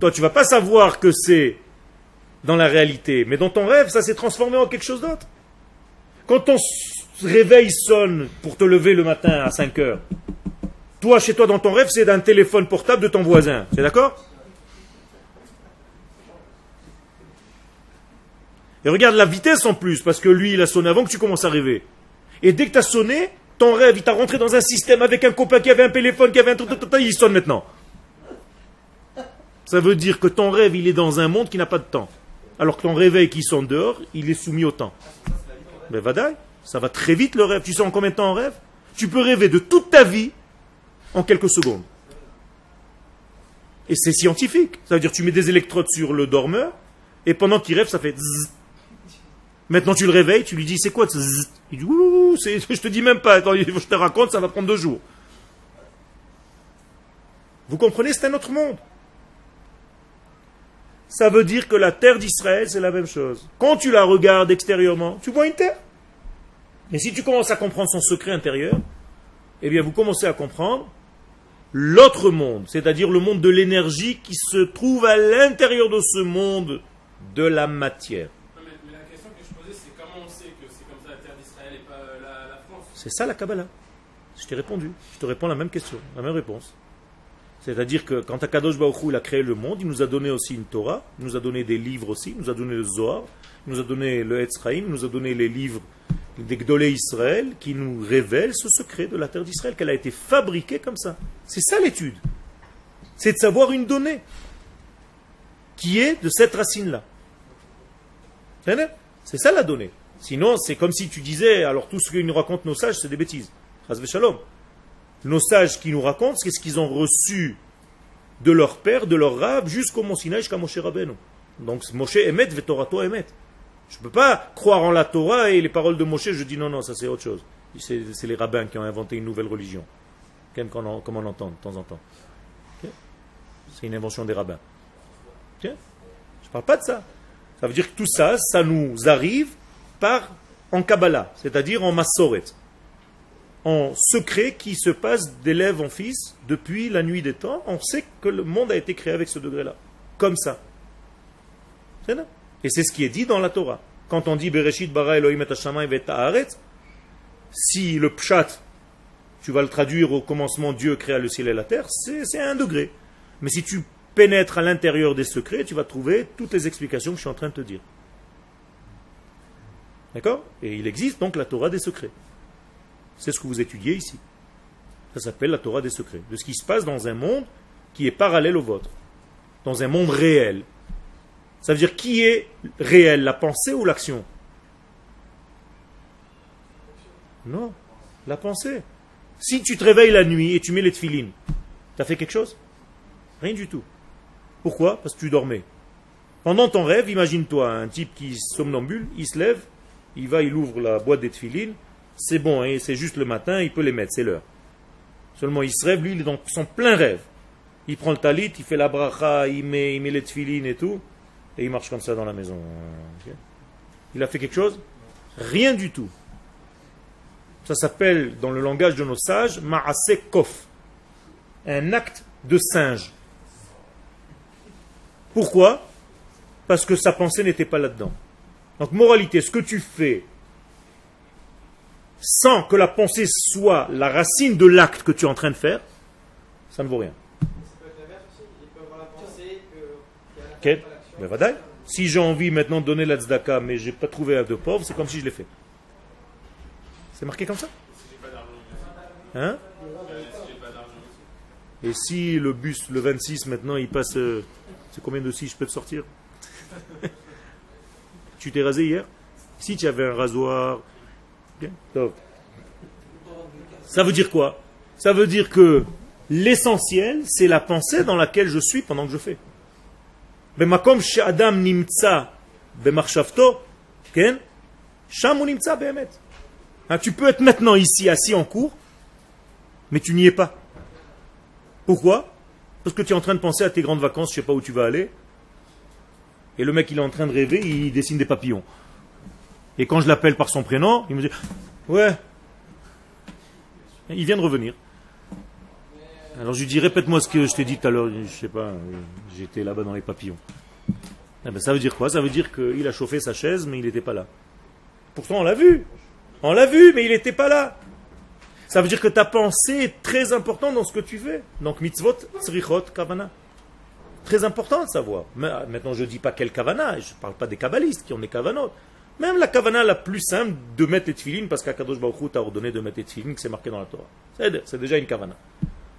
Toi, tu vas pas savoir que c'est dans la réalité, mais dans ton rêve, ça s'est transformé en quelque chose d'autre. Quand ton réveil sonne pour te lever le matin à 5 heures, toi, chez toi, dans ton rêve, c'est d'un téléphone portable de ton voisin. C'est d'accord? Et regarde la vitesse en plus, parce que lui, il a sonné avant que tu commences à rêver. Et dès que tu as sonné, ton rêve, il t'a rentré dans un système avec un copain qui avait un téléphone, qui avait un truc, il sonne maintenant. Ça veut dire que ton rêve, il est dans un monde qui n'a pas de temps. Alors que ton réveil qui sonne dehors, il est soumis au temps. Mais vadaï, ça va très vite le rêve. Tu sais en combien de temps on rêve? Tu peux rêver de toute ta vie en quelques secondes. Et c'est scientifique. Ça veut dire que tu mets des électrodes sur le dormeur, Et pendant qu'il rêve, ça fait zzz. Maintenant tu le réveilles, tu lui dis c'est quoi Il dit ouh, je te dis même pas, attends, je te raconte, ça va prendre deux jours. Vous comprenez, c'est un autre monde. Ça veut dire que la terre d'Israël, c'est la même chose. Quand tu la regardes extérieurement, tu vois une terre. Mais si tu commences à comprendre son secret intérieur, eh bien vous commencez à comprendre l'autre monde, c'est-à-dire le monde de l'énergie qui se trouve à l'intérieur de ce monde de la matière. Mais, la question que je posais, c'est comment on sait que c'est comme ça la terre d'Israël et pas la, France C'est ça la Kabbalah. Je t'ai répondu. Je te réponds la même question, la même réponse. C'est-à-dire que quand Akadosh Baruch il a créé le monde, il nous a donné aussi une Torah, il nous a donné des livres aussi, il nous a donné le Zohar, il nous a donné le Etzraïm, il nous a donné les livres des Gdolé Israël qui nous révèlent ce secret de la terre d'Israël, qu'elle a été fabriquée comme ça. C'est ça l'étude. C'est de savoir une donnée qui est de cette racine-là. C'est ça la donnée. Sinon, c'est comme si tu disais, alors tout ce que nous racontent nos sages, c'est des bêtises. Nos sages qui nous racontent, c'est ce qu'ils ont reçu de leur père, de leur rave, jusqu'au Mont Sinaï, jusqu'à Moshe Rabbeinu. Donc Moshe émet, Vetorato émet. Je ne peux pas croire en la Torah et les paroles de Moshe, je dis non, non, ça c'est autre chose. C'est les rabbins qui ont inventé une nouvelle religion. Comme on, entend de temps en temps. C'est une invention des rabbins. Je ne parle pas de ça. Ça veut dire que tout ça, ça nous arrive par en Kabbalah, c'est-à-dire en Massoret, en secret qui se passe d'élève en fils depuis la nuit des temps. On sait que le monde a été créé avec ce degré-là, comme ça. Et c'est ce qui est dit dans la Torah. Quand on dit Bereshit bara Elohim et si le pshat, tu vas le traduire au commencement, Dieu créa le ciel et la terre, c'est un degré. Mais si tu pénètres à l'intérieur des secrets, tu vas trouver toutes les explications que je suis en train de te dire. D'accord? Et il existe donc la Torah des secrets. C'est ce que vous étudiez ici. Ça s'appelle la Torah des secrets. De ce qui se passe dans un monde qui est parallèle au vôtre. Dans un monde réel. Ça veut dire qui est réel, la pensée ou l'action? Non, la pensée. Si tu te réveilles la nuit et tu mets les tefilines, tu as fait quelque chose? Rien du tout. Pourquoi? Parce que tu dormais. Pendant ton rêve, imagine-toi un type qui somnambule, il se lève, il va, il ouvre la boîte des tefilines, c'est bon, hein, c'est juste le matin, il peut les mettre, c'est l'heure. Seulement il se rêve, lui, il est dans son plein rêve. Il prend le talit, il fait la bracha, il met, il met les tefilines et tout et il marche comme ça dans la maison. Il a fait quelque chose? Rien du tout. Ça s'appelle, dans le langage de nos sages, Ma'ase Kof. Un acte de singe. Pourquoi? Parce que sa pensée n'était pas là-dedans. Donc, moralité, ce que tu fais sans que la pensée soit la racine de l'acte que tu es en train de faire, ça ne vaut rien. Okay. Mais Si j'ai envie maintenant de donner la tzedaka, mais j'ai pas trouvé de pauvre, c'est comme si je l'ai fait. C'est marqué comme ça? Hein? Et si le bus, le 26, maintenant, il passe... Euh, c'est combien de si je peux te sortir? Tu t'es rasé hier? Si tu avais un rasoir... Bien. Ça veut dire quoi? Ça veut dire que l'essentiel, c'est la pensée dans laquelle je suis pendant que je fais. Adam hein, tu peux être maintenant ici assis en cours, mais tu n'y es pas. Pourquoi? Parce que tu es en train de penser à tes grandes vacances, je ne sais pas où tu vas aller. Et le mec, il est en train de rêver, il dessine des papillons. Et quand je l'appelle par son prénom, il me dit Ouais. Il vient de revenir. Alors je lui dis, répète-moi ce que je t'ai dit tout à l'heure, je sais pas, j'étais là-bas dans les papillons. Eh ben, ça veut dire quoi? Ça veut dire qu'il a chauffé sa chaise, mais il n'était pas là. Pourtant, on l'a vu. On l'a vu, mais il n'était pas là. Ça veut dire que ta pensée est très importante dans ce que tu fais. Donc, mitzvot, tzrichot, kavana. Très important de savoir. Ah, maintenant, je ne dis pas quel kavana, je ne parle pas des kabbalistes qui ont des kavanot. Même la kavana la plus simple de mettre les tefilines, parce qu'Akadosh Baruch t'a ordonné de mettre les tefilines, que c'est marqué dans la Torah. C'est déjà une kavana.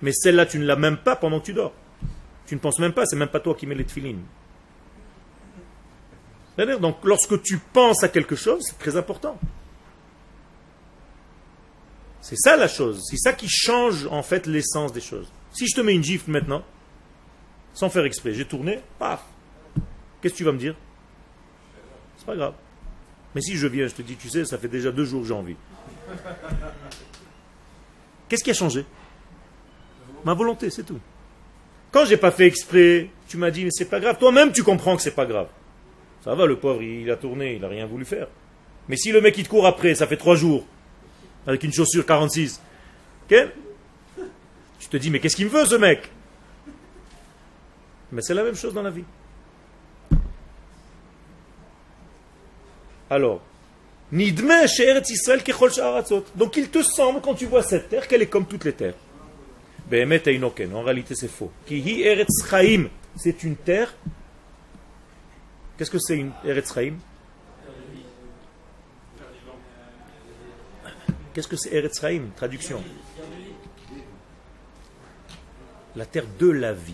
Mais celle-là, tu ne l'as même pas pendant que tu dors. Tu ne penses même pas, c'est même pas toi qui mets les tefilines. Donc, lorsque tu penses à quelque chose, c'est très important. C'est ça la chose. C'est ça qui change en fait l'essence des choses. Si je te mets une gifle maintenant, sans faire exprès, j'ai tourné, paf. Qu'est-ce que tu vas me dire? C'est pas grave. Mais si je viens, je te dis, tu sais, ça fait déjà deux jours que j'ai envie. Qu'est-ce qui a changé? Ma volonté, c'est tout. Quand j'ai pas fait exprès, tu m'as dit, mais c'est pas grave. Toi-même, tu comprends que c'est pas grave. Ça va, le pauvre, il a tourné, il a rien voulu faire. Mais si le mec, il te court après, ça fait trois jours, avec une chaussure 46, tu te dis, mais qu'est-ce qu'il me veut, ce mec? Mais c'est la même chose dans la vie. Alors, Nidme Israël Donc il te semble, quand tu vois cette terre, qu'elle est comme toutes les terres. En réalité, c'est faux. C'est une terre. Qu'est-ce que c'est une Eretz Chaim? Qu'est-ce que c'est Eretz Chaim? Traduction. La terre de la vie.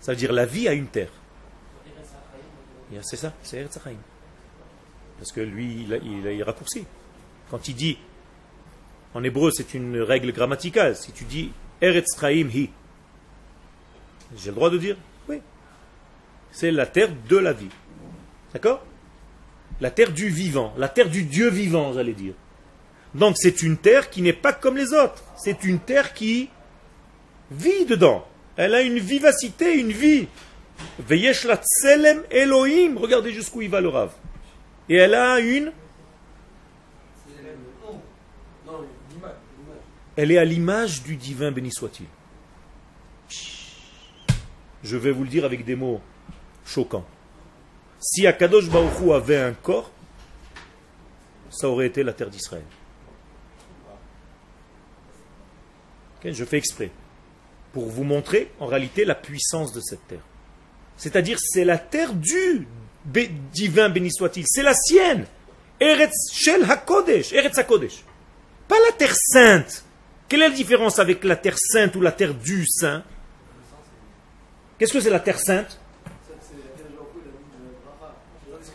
Ça veut dire la vie a une terre. C'est ça, c'est Eretz Chaim. Parce que lui, il a, il raccourci. Quand il dit, en hébreu, c'est une règle grammaticale. Si tu dis Eretz Chaim hi, j'ai le droit de dire Oui. C'est la terre de la vie. D'accord? La terre du vivant, la terre du Dieu vivant, j'allais dire. Donc c'est une terre qui n'est pas comme les autres. C'est une terre qui vit dedans. Elle a une vivacité, une vie. Veyesh la tselem Elohim. Regardez jusqu'où il va le rave. Et elle a une... Elle est à l'image du divin, béni soit-il. Je vais vous le dire avec des mots choquants. Si Akadosh Baruchou avait un corps, ça aurait été la terre d'Israël. je fais exprès. Pour vous montrer en réalité la puissance de cette terre. C'est-à-dire c'est la terre du divin béni soit-il, c'est la sienne. Eretz Shel HaKodesh, Eretz HaKodesh. Pas la terre sainte. Quelle est la différence avec la terre sainte ou la terre du saint? Qu'est-ce que c'est la terre sainte?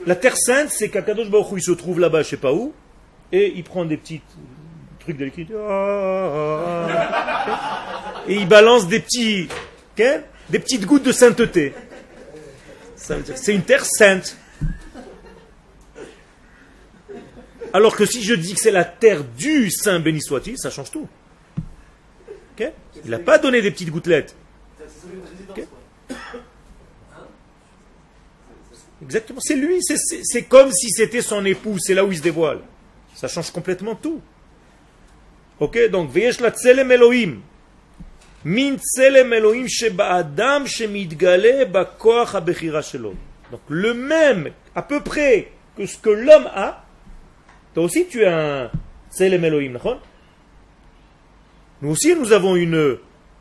La terre sainte, c'est qu'Akadosh Baruch il se trouve là-bas, je sais pas où, et il prend des petits et il balance des petits, des petites gouttes de sainteté c'est une terre sainte. Alors que si je dis que c'est la terre du Saint béni soit-il, ça change tout. Il n'a pas donné des petites gouttelettes. Exactement, c'est lui, c'est comme si c'était son époux, c'est là où il se dévoile. Ça change complètement tout. Ok, donc, Veyesh la tselem Elohim, donc le même, à peu près, que ce que l'homme a, toi aussi tu as un Tselem Elohim, Nous aussi nous avons une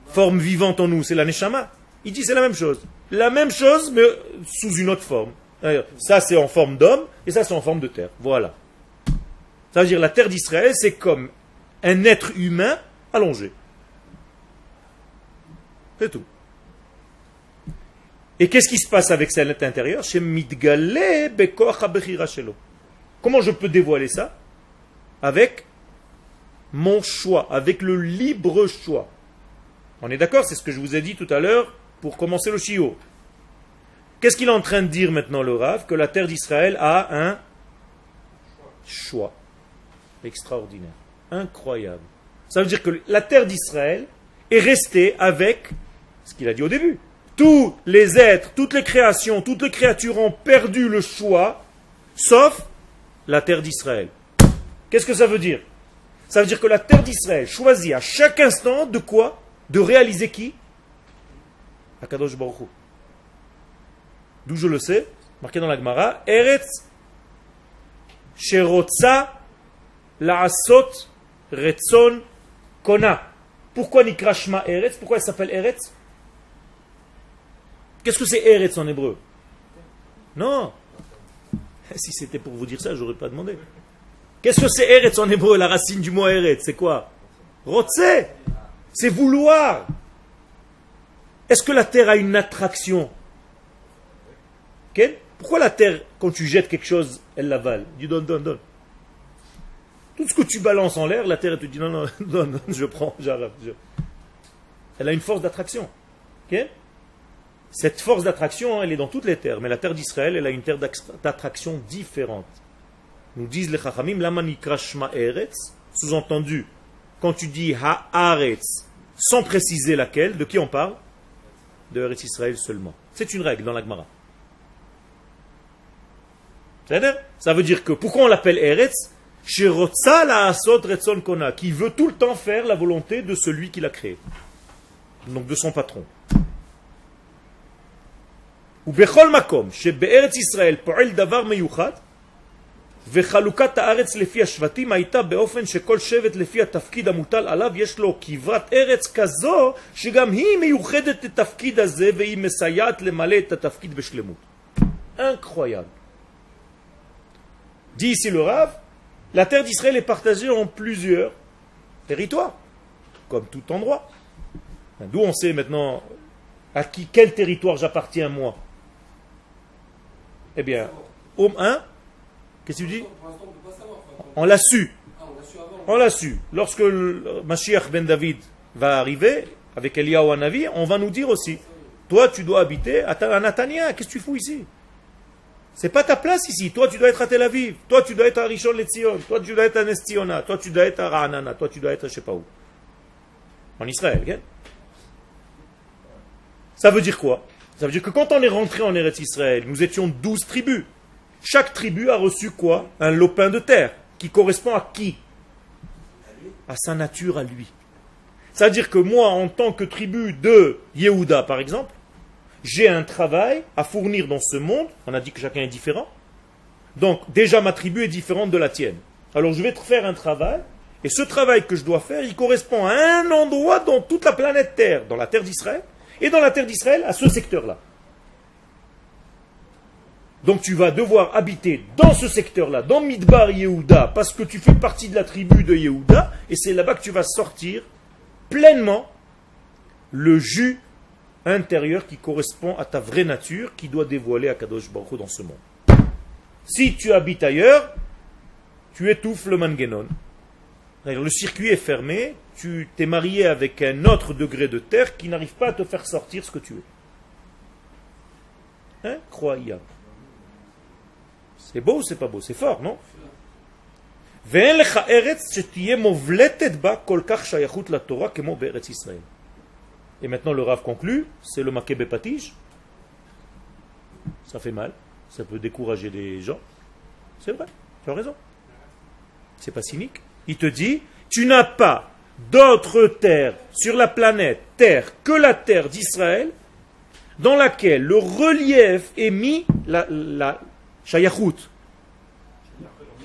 forme vivante en nous, c'est la Neshama. Il dit c'est la même chose. La même chose, mais sous une autre forme. Ça c'est en forme d'homme, et ça c'est en forme de terre. Voilà. Ça veut dire la terre d'Israël, c'est comme un être humain allongé. C'est tout. Et qu'est-ce qui se passe avec cet intérieur? Comment je peux dévoiler ça? Avec mon choix, avec le libre choix. On est d'accord? C'est ce que je vous ai dit tout à l'heure pour commencer le chiot. Qu'est-ce qu'il est en train de dire maintenant le Rav Que la terre d'Israël a un choix extraordinaire, incroyable. Ça veut dire que la terre d'Israël est restée avec ce qu'il a dit au début. Tous les êtres, toutes les créations, toutes les créatures ont perdu le choix, sauf la terre d'Israël. Qu'est-ce que ça veut dire? Ça veut dire que la terre d'Israël choisit à chaque instant de quoi? De réaliser qui? Akadosh Baruch D'où je le sais, marqué dans la Gemara, Eretz Sherotza Laasot Retzon Kona. Pourquoi Nikrashma Eretz Pourquoi elle s'appelle Eretz Qu'est-ce que c'est Eretz en hébreu Non. Si c'était pour vous dire ça, j'aurais pas demandé. Qu'est-ce que c'est Eretz en hébreu, la racine du mot Eretz C'est quoi? Rotse C'est vouloir. Est-ce que la terre a une attraction? Pourquoi la terre, quand tu jettes quelque chose, elle l'avale? Du donne, donne, donne. Tout ce que tu balances en l'air, la terre te dit non, non, donne, je prends, j'arrête. Elle a une force d'attraction. Cette force d'attraction, elle est dans toutes les terres, mais la terre d'Israël, elle a une terre d'attraction différente. Nous disent les Chachamim, Lamanikra Eretz, sous-entendu, quand tu dis Haaretz, sans préciser laquelle, de qui on parle? De Eretz Israël seulement. C'est une règle dans la Gemara. Ça veut dire que pourquoi on l'appelle Eretz? qui veut tout le temps faire la volonté de celui qui l'a créé, donc de son patron. ובכל מקום שבארץ ישראל פועל דבר מיוחד וחלוקת הארץ לפי השבטים הייתה באופן שכל שבט לפי התפקיד המוטל עליו יש לו כברת ארץ כזו שגם היא מיוחדת לתפקיד הזה והיא מסייעת למלא את התפקיד בשלמות. Incroyable. Dit ici le Rav, la terre d'Israël est partagée en plusieurs territoires, comme tout endroit. D'où on sait maintenant à qui, quel territoire j'appartiens moi Eh bien, au 1, qu'est-ce que tu dis? On l'a su. On l'a su. Lorsque le Mashiach ben David va arriver, avec Eliyahu Navi, on va nous dire aussi, toi tu dois habiter à Natania, qu'est-ce que tu fous ici? C'est pas ta place ici. Toi, tu dois être à Tel Aviv. Toi, tu dois être à Rishon Lezion. Toi, tu dois être à Nestiona. Toi, tu dois être à Ra'anana. Toi, tu dois être je sais pas où. En Israël. Ça veut dire quoi? Ça veut dire que quand on est rentré en Eretz Israël, nous étions douze tribus. Chaque tribu a reçu quoi? Un lopin de terre. Qui correspond à qui? À sa nature, à lui. C'est-à-dire que moi, en tant que tribu de Yehuda, par exemple, j'ai un travail à fournir dans ce monde. On a dit que chacun est différent. Donc déjà ma tribu est différente de la tienne. Alors je vais te faire un travail, et ce travail que je dois faire, il correspond à un endroit dans toute la planète Terre, dans la terre d'Israël, et dans la terre d'Israël, à ce secteur-là. Donc tu vas devoir habiter dans ce secteur-là, dans Midbar Yehuda, parce que tu fais partie de la tribu de Yehuda, et c'est là-bas que tu vas sortir pleinement le jus intérieur qui correspond à ta vraie nature qui doit dévoiler à Kadosh Baruch dans ce monde. Si tu habites ailleurs, tu étouffes le mangenon. Le circuit est fermé, tu t'es marié avec un autre degré de terre qui n'arrive pas à te faire sortir ce que tu es. Incroyable. C'est beau c'est pas beau? C'est fort, non? Et maintenant le Rav conclut, c'est le Makebe Patij. Ça fait mal, ça peut décourager les gens. C'est vrai, tu as raison. C'est pas cynique. Il te dit, tu n'as pas d'autre terre sur la planète Terre que la terre d'Israël dans laquelle le relief est mis, la, la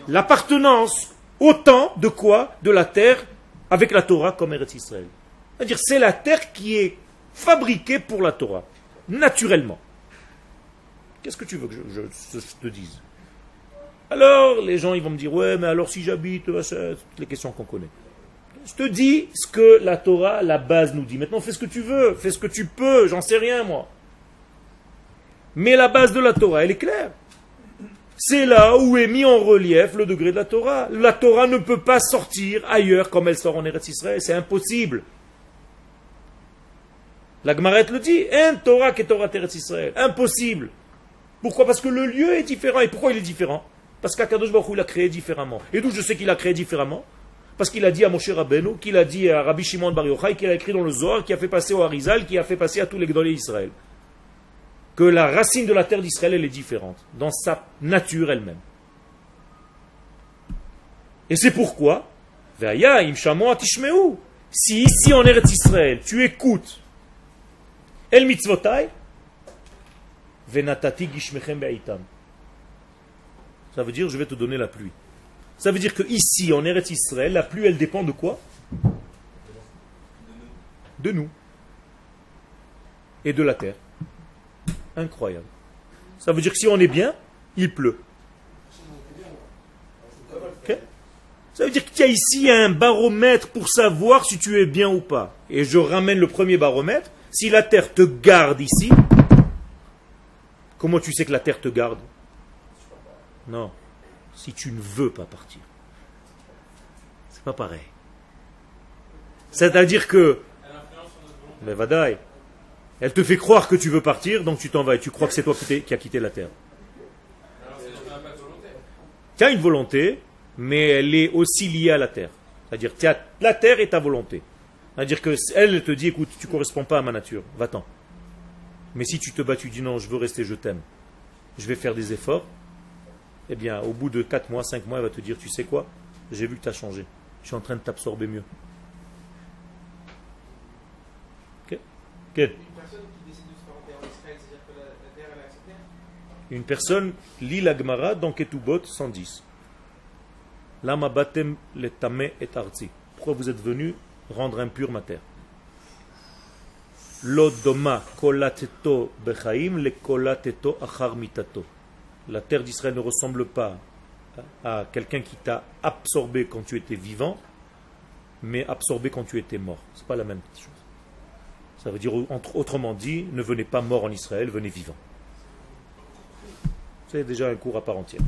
l'appartenance autant de quoi? De la terre avec la Torah comme Eretz Israël. C'est-à-dire c'est la terre qui est fabriquée pour la Torah, naturellement. Qu'est-ce que tu veux que je, te dise? Alors, les gens ils vont me dire, ouais, mais alors si j'habite, c'est toutes les questions qu'on connaît. Je te dis ce que la Torah, la base nous dit. Maintenant, fais ce que tu veux, fais ce que tu peux, j'en sais rien moi. Mais la base de la Torah, elle est claire. C'est là où est mis en relief le degré de la Torah. La Torah ne peut pas sortir ailleurs comme elle sort en Eretz Israël, c'est impossible. La Gemaret le dit, un Torah qui Torah Israël. Impossible. Pourquoi? Parce que le lieu est différent. Et pourquoi il est différent? Parce qu'Akadosh Baruch l'a créé différemment. Et d'où je sais qu'il a créé différemment? Parce qu'il a dit à Moshe Rabbeinu, qu'il a dit à Rabbi Shimon Bar Yochai, qu'il a écrit dans le Zohar, qui a fait passer au Harizal, qui a fait passer à tous les Gdolés d'Israël. Que la racine de la terre d'Israël, elle est différente. Dans sa nature elle-même. Et c'est pourquoi, si ici en Eretz Israël, tu écoutes El mitzvotai, venatati gishmechem be'itam. Ça veut dire, je vais te donner la pluie. Ça veut dire que ici, en Eretz Israël, la pluie, elle dépend de quoi? De nous. Et de la terre. Incroyable. Ça veut dire que si on est bien, il pleut. Ça veut dire qu'il y a ici un baromètre pour savoir si tu es bien ou pas. Et je ramène le premier baromètre. Si la terre te garde ici, comment tu sais que la terre te garde? Non. Si tu ne veux pas partir. C'est pas pareil. C'est-à-dire que. Mais. Elle te fait croire que tu veux partir, donc tu t'en vas et tu crois que c'est toi qui, as quitté la terre. Tu as une volonté, mais elle est aussi liée à la terre. C'est-à-dire, la terre est ta volonté. C'est-à-dire que elle te dit, écoute, tu ne corresponds pas à ma nature, va-t'en. Mais si tu te bats, tu dis non, je veux rester, je t'aime, je vais faire des efforts, eh bien, au bout de 4 mois, 5 mois, elle va te dire, tu sais quoi, j'ai vu que tu as changé, je suis en train de t'absorber mieux. Une personne qui décide de se faire en Israël, c'est-à-dire que la, terre, elle acceptée? Une personne lit la Gemara dans Ketubot 110. Lama batem le tame et arzi. Pourquoi vous êtes venu rendre impur ma terre. La terre d'Israël ne ressemble pas à quelqu'un qui t'a absorbé quand tu étais vivant, mais absorbé quand tu étais mort. C'est pas la même chose. Ça veut dire, autrement dit, ne venez pas mort en Israël, venez vivant. C'est déjà un cours à part entière.